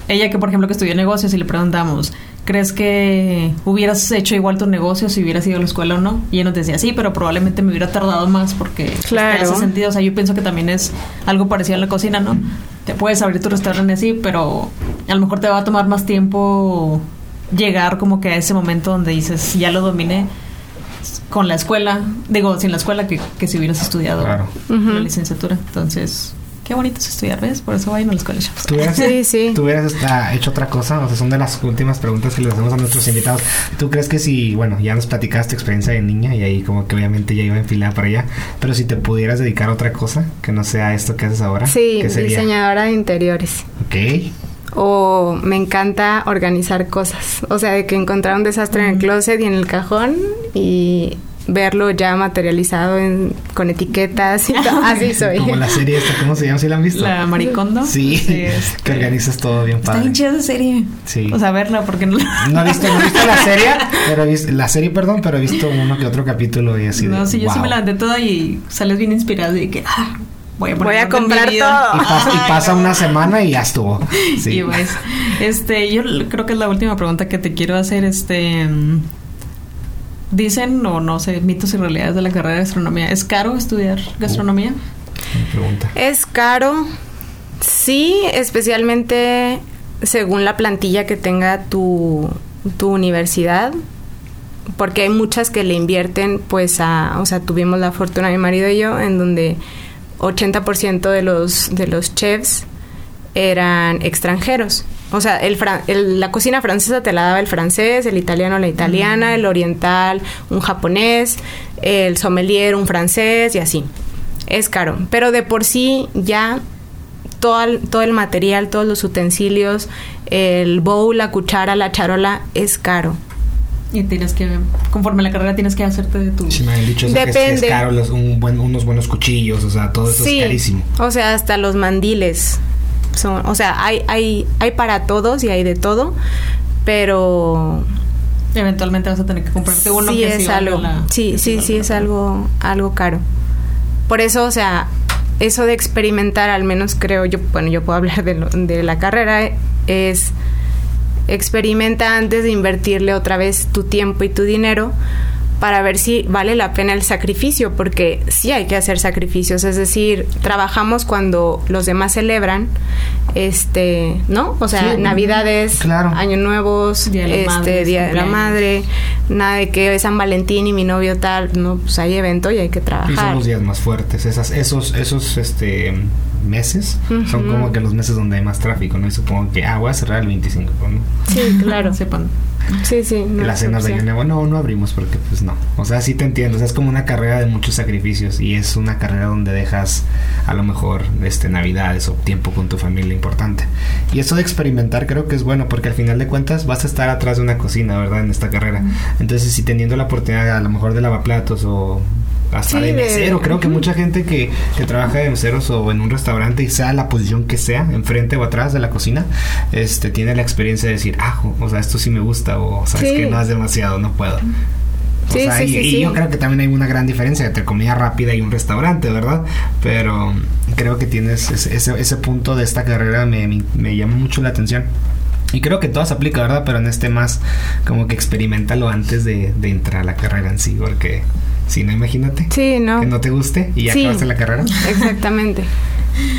ella que por ejemplo que estudió negocios y le preguntamos, ¿crees que hubieras hecho igual tu negocio si hubieras ido a la escuela o no? Y ella nos decía, sí, pero probablemente me hubiera tardado más porque pues, claro. en ese sentido, o sea, yo pienso que también es algo parecido a la cocina, ¿no? Te puedes abrir tu restaurante así, pero a lo mejor te va a tomar más tiempo llegar como que a ese momento donde dices, ya lo dominé con la escuela, digo, sin la escuela que, que si hubieras estudiado la licenciatura. Entonces, qué bonito es estudiar, ¿ves? Por eso vayan a los colegios. ¿Tú hubieras, sí, sí. ¿Tú hubieras hecho otra cosa? O sea, son de las últimas preguntas que les hacemos a nuestros invitados. ¿Tú crees que si, bueno, ya nos platicaste tu experiencia de niña y ahí como que obviamente ya iba enfilada para allá, pero si te pudieras dedicar a otra cosa que no sea esto que haces ahora? Sí, diseñadora de interiores. Ok o me encanta organizar cosas. O sea, de que encontrar un desastre en el closet y en el cajón y verlo ya materializado en, con etiquetas y todo. Así soy. Como la serie esta, ¿cómo se llama? ¿Sí la han visto? La Maricondo. Sí, este, que organizas todo bien Está padre. bien chida esa serie. Sí. O sea, verla porque no... No he visto, no he visto la serie, pero he visto, la serie, perdón, pero he visto uno que otro capítulo y así No, de, sí, yo sí me la aventé toda y sales bien inspirado y que... Ah, voy a, poner Voy a comprar. Y, todo. pas- y pasa una semana y ya estuvo. Sí. Y pues, este, yo creo que es la última pregunta que te quiero hacer, este... Dicen, o no sé, mitos y realidades de la carrera de gastronomía. ¿Es caro estudiar gastronomía? Me pregunta. Es caro, sí, especialmente según la plantilla que tenga tu, tu universidad, porque hay muchas que le invierten, pues, a, o sea, tuvimos la fortuna, mi marido y yo, en donde 80% de los, de los chefs eran extranjeros. O sea, el, fran- el- la cocina francesa te la daba el francés, el italiano la italiana, el oriental un japonés, el sommelier un francés y así. Es caro, pero de por sí ya todo el, todo el material, todos los utensilios, el bowl, la cuchara, la charola es caro. Y tienes que, conforme la carrera, tienes que hacerte de tu... Sí, me han dicho eso, que es- que es, Depende. caro, los- un buen- unos buenos cuchillos, o sea, todo eso Sí, es carísimo. o sea, hasta los mandiles son, o sea, hay, hay, hay para todos y hay de todo, pero Eventualmente vas a tener que comprarte uno sí que es algo, la- sí, que sí, sí es algo, algo caro. Por eso, o sea, eso de experimentar, al menos creo yo, bueno, yo puedo hablar de, lo- de la carrera, es experimenta antes de invertirle otra vez tu tiempo y tu dinero para ver si vale la pena el sacrificio, porque sí hay que hacer sacrificios, es decir, trabajamos cuando los demás celebran, este, ¿no? O sea, Sí, Navidades, claro. Año Nuevos, Día de las este, Madres, Día de la. Madre, nada de que es San Valentín y mi novio tal, no, pues hay evento y hay que Y son trabajar. los días más fuertes. Esas, esos, esos, este, meses son como que los meses donde hay más tráfico, ¿no? Y supongo que, ah, voy a cerrar el 25, ¿no? Sí, claro. Sepan. Sí, sí. no las cenas de. Año Nuevo, no, no abrimos porque pues no. O sea, sí te entiendo. O sea, es como una carrera de muchos sacrificios y es una carrera donde dejas a lo mejor este navidades o tiempo con tu familia importante. Y eso de experimentar creo que es bueno porque al final de cuentas vas a estar atrás de una cocina, ¿verdad? En esta carrera. Entonces, si teniendo la oportunidad a lo mejor de lavaplatos o hasta Sí, de mesero, creo que mucha gente que, que trabaja de meseros o en un restaurante y sea la posición que sea, enfrente o atrás de la cocina, este tiene la experiencia de decir, ah, o sea, esto sí me gusta o sabes Sí. que no es demasiado, no puedo. O Sí, sea, sí, y, sí, y sí. yo creo que también hay una gran diferencia entre comida rápida y un restaurante, ¿verdad? Pero creo que tienes ese, ese, ese punto de esta carrera me, me, me llama mucho la atención. Y creo que todo se aplica, ¿verdad? Pero en este más, como que experimentalo antes de, de entrar a la carrera en sí, porque si no, imagínate Sí, no. que no te guste y ya Sí. acabaste la carrera. Exactamente.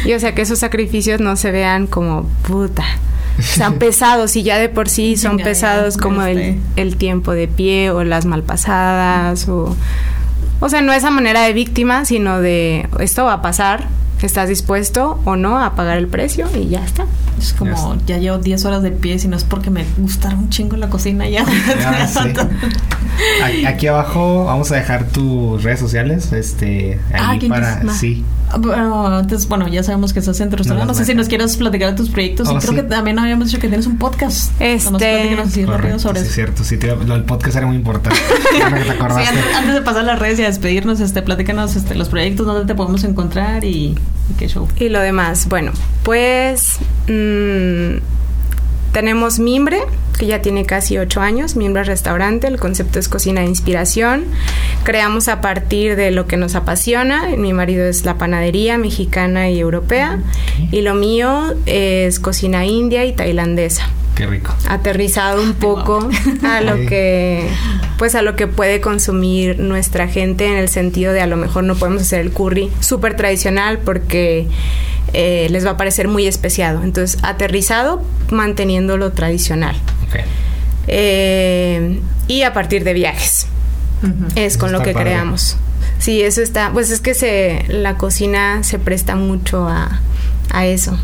Y o sea, que esos sacrificios no se vean como puta. Sean pesados y ya de por sí son pesados como el, el tiempo de pie o las malpasadas o... O sea, no esa manera de víctima, sino de esto va a pasar, ¿estás dispuesto o no a pagar el precio? Y ya está. Es Ya como, está. ya llevo 10 horas de pie, si no es porque me gustaron un chingo la cocina ya. Ya. A- Aquí abajo vamos a dejar tus redes sociales, este, Ah, ahí ¿quién para, sí, Bueno, entonces, bueno, ya sabemos que estás en tu restaurante. No sé si nos quieras platicar de tus proyectos. Oh, y creo sí. que también habíamos dicho que tienes un podcast. Este- Nomás así correcto, sobre sí, es cierto, sí, te, lo del podcast era muy importante, Ahora que te Sí, acordaste. antes, antes de pasar las redes y a despedirnos, este, platícanos este, los proyectos, dónde te podemos encontrar y, y qué show. Y lo demás, bueno, pues mm, tenemos Mimbre, que ya tiene casi ocho años, Mimbre Restaurante, el concepto es cocina de inspiración. Creamos a partir de lo que nos apasiona, mi marido es la panadería mexicana y europea, y lo mío es cocina india y tailandesa Qué rico. aterrizado un poco a lo que pues a lo que puede consumir nuestra gente en el sentido de a lo mejor no podemos hacer el curry súper tradicional porque eh, les va a parecer muy especiado entonces aterrizado manteniendo lo tradicional. Eh, y a partir de viajes es Eso con lo que padre. creamos sí eso está pues es que se la cocina se presta mucho a, a eso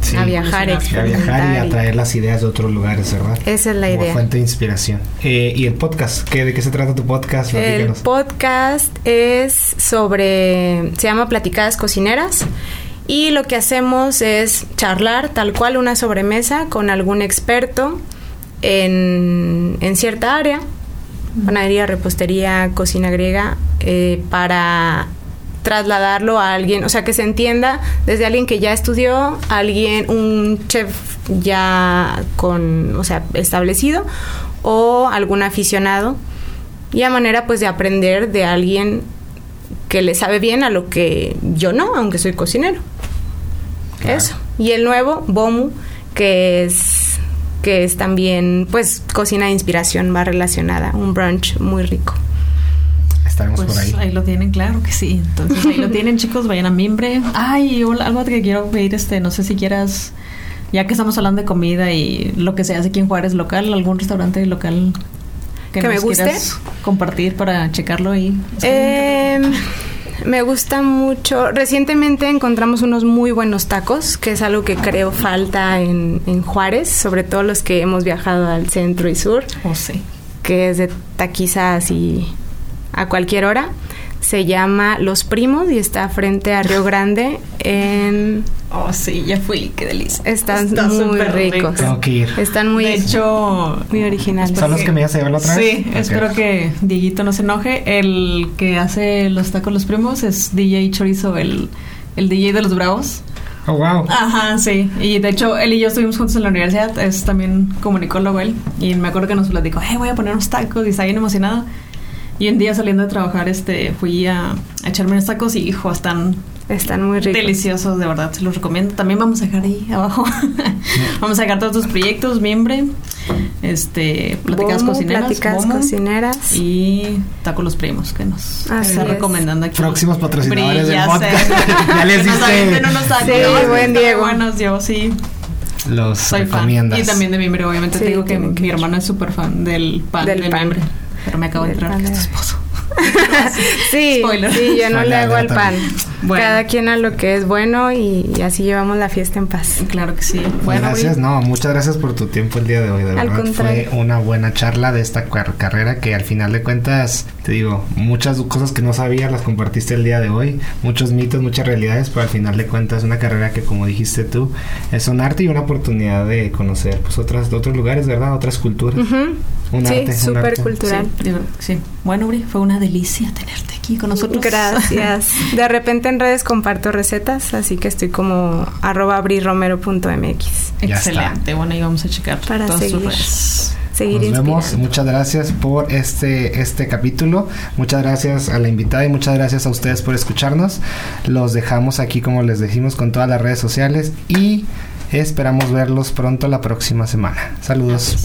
Sí. a viajar a viajar y a y- traer las ideas de otros lugares, ¿verdad? esa es la Como idea fuente de inspiración. Eh, y el podcast, ¿qué, ¿de qué se trata tu podcast? El Platícanos. podcast es sobre, se llama Platicadas Cocineras y lo que hacemos es charlar tal cual una sobremesa con algún experto en, en cierta área. panadería, repostería, cocina griega, eh, para trasladarlo a alguien, o sea, que se entienda desde alguien que ya estudió, alguien, un chef ya con, o sea, establecido, o algún aficionado, y a manera pues de aprender de alguien que le sabe bien a lo que yo no, aunque soy cocinero. Eso. Y el nuevo, Bomu, que es que es también pues cocina de inspiración va relacionada, un brunch muy rico. Estaremos Pues por ahí. ahí lo tienen, claro que sí. Entonces ahí lo tienen, chicos, vayan a Mimbre. Ay, hola, algo que quiero pedir, este, no sé si quieras, ya que estamos hablando de comida y lo que se hace aquí en Juárez local, algún restaurante local que, ¿Que me nos guste? quieras compartir para checarlo ahí. Eh, me gusta mucho. Recientemente encontramos unos muy buenos tacos, que es algo que creo falta en, en Juárez, sobre todo los que hemos viajado al centro y sur, Oh, sí. que es de taquizas y a cualquier hora. Se llama Los Primos y está frente a Río Grande. En, Oh, sí, ya fui, qué delicia. están Está muy súper ricos. Tengo que ir. Están muy, de hecho, muy originales. ¿Son los que me ibas a llevar la otra vez? Sí, espero que Dieguito no se enoje. El que hace los tacos los primos es DJ Chorizo, el, el DJ de los Bravos. Oh, wow. Ajá, sí. Y de hecho, él y yo estuvimos juntos en la universidad. Es también comunicólogo él. Y me acuerdo que nos platicó, hey, voy a poner unos tacos. Y está bien emocionado. Y un día saliendo de trabajar, este, fui a, a echarme unos tacos y, hijo, están Están muy ricos. deliciosos, de verdad. Se los recomiendo. También vamos a dejar ahí abajo. vamos a dejar todos tus proyectos, miembre, este, pláticas Bomo, cocineras. Pláticas Bomo, cocineras. Y Taco Los Primos, que nos Así está es. recomendando aquí. Próximos patrocinadores del ya podcast. Ya les unos tacos. Sí, buen Diego. buenos, yo sí. Los Soy fan. Y también de Mimbre, obviamente. Sí, te digo que mi hermano es súper fan del pan Del de pan. Mimbre. Pero me acabo de Del enterar pan que es tu esposo. Sí, Spoiler. sí, yo no le hago al pan. Bueno. Cada quien a lo que es bueno y, y así llevamos la fiesta en paz. Claro que sí. Pues Bueno, gracias, no, muchas gracias por tu tiempo el día de hoy, de Al verdad contrario. fue una buena charla de esta car- carrera que al final de cuentas, te digo, muchas cosas que no sabía las compartiste el día de hoy, muchos mitos, muchas realidades, pero al final de cuentas es una carrera que como dijiste tú, es un arte y una oportunidad de conocer pues otras otros lugares, ¿verdad? Otras culturas. Un sí, arte, súper cultural. Sí. Bueno, Bri, fue una delicia tenerte aquí con nosotros. Gracias. De repente en redes comparto recetas, así que estoy como arroba está. Excelente. Bueno, ahí vamos a checar Para todas seguir. redes. Seguir Nos vemos, inspirando. muchas gracias por este, este capítulo, muchas gracias a la invitada y muchas gracias a ustedes por escucharnos. Los dejamos aquí como les dijimos con todas las redes sociales y esperamos verlos pronto la próxima semana. Saludos.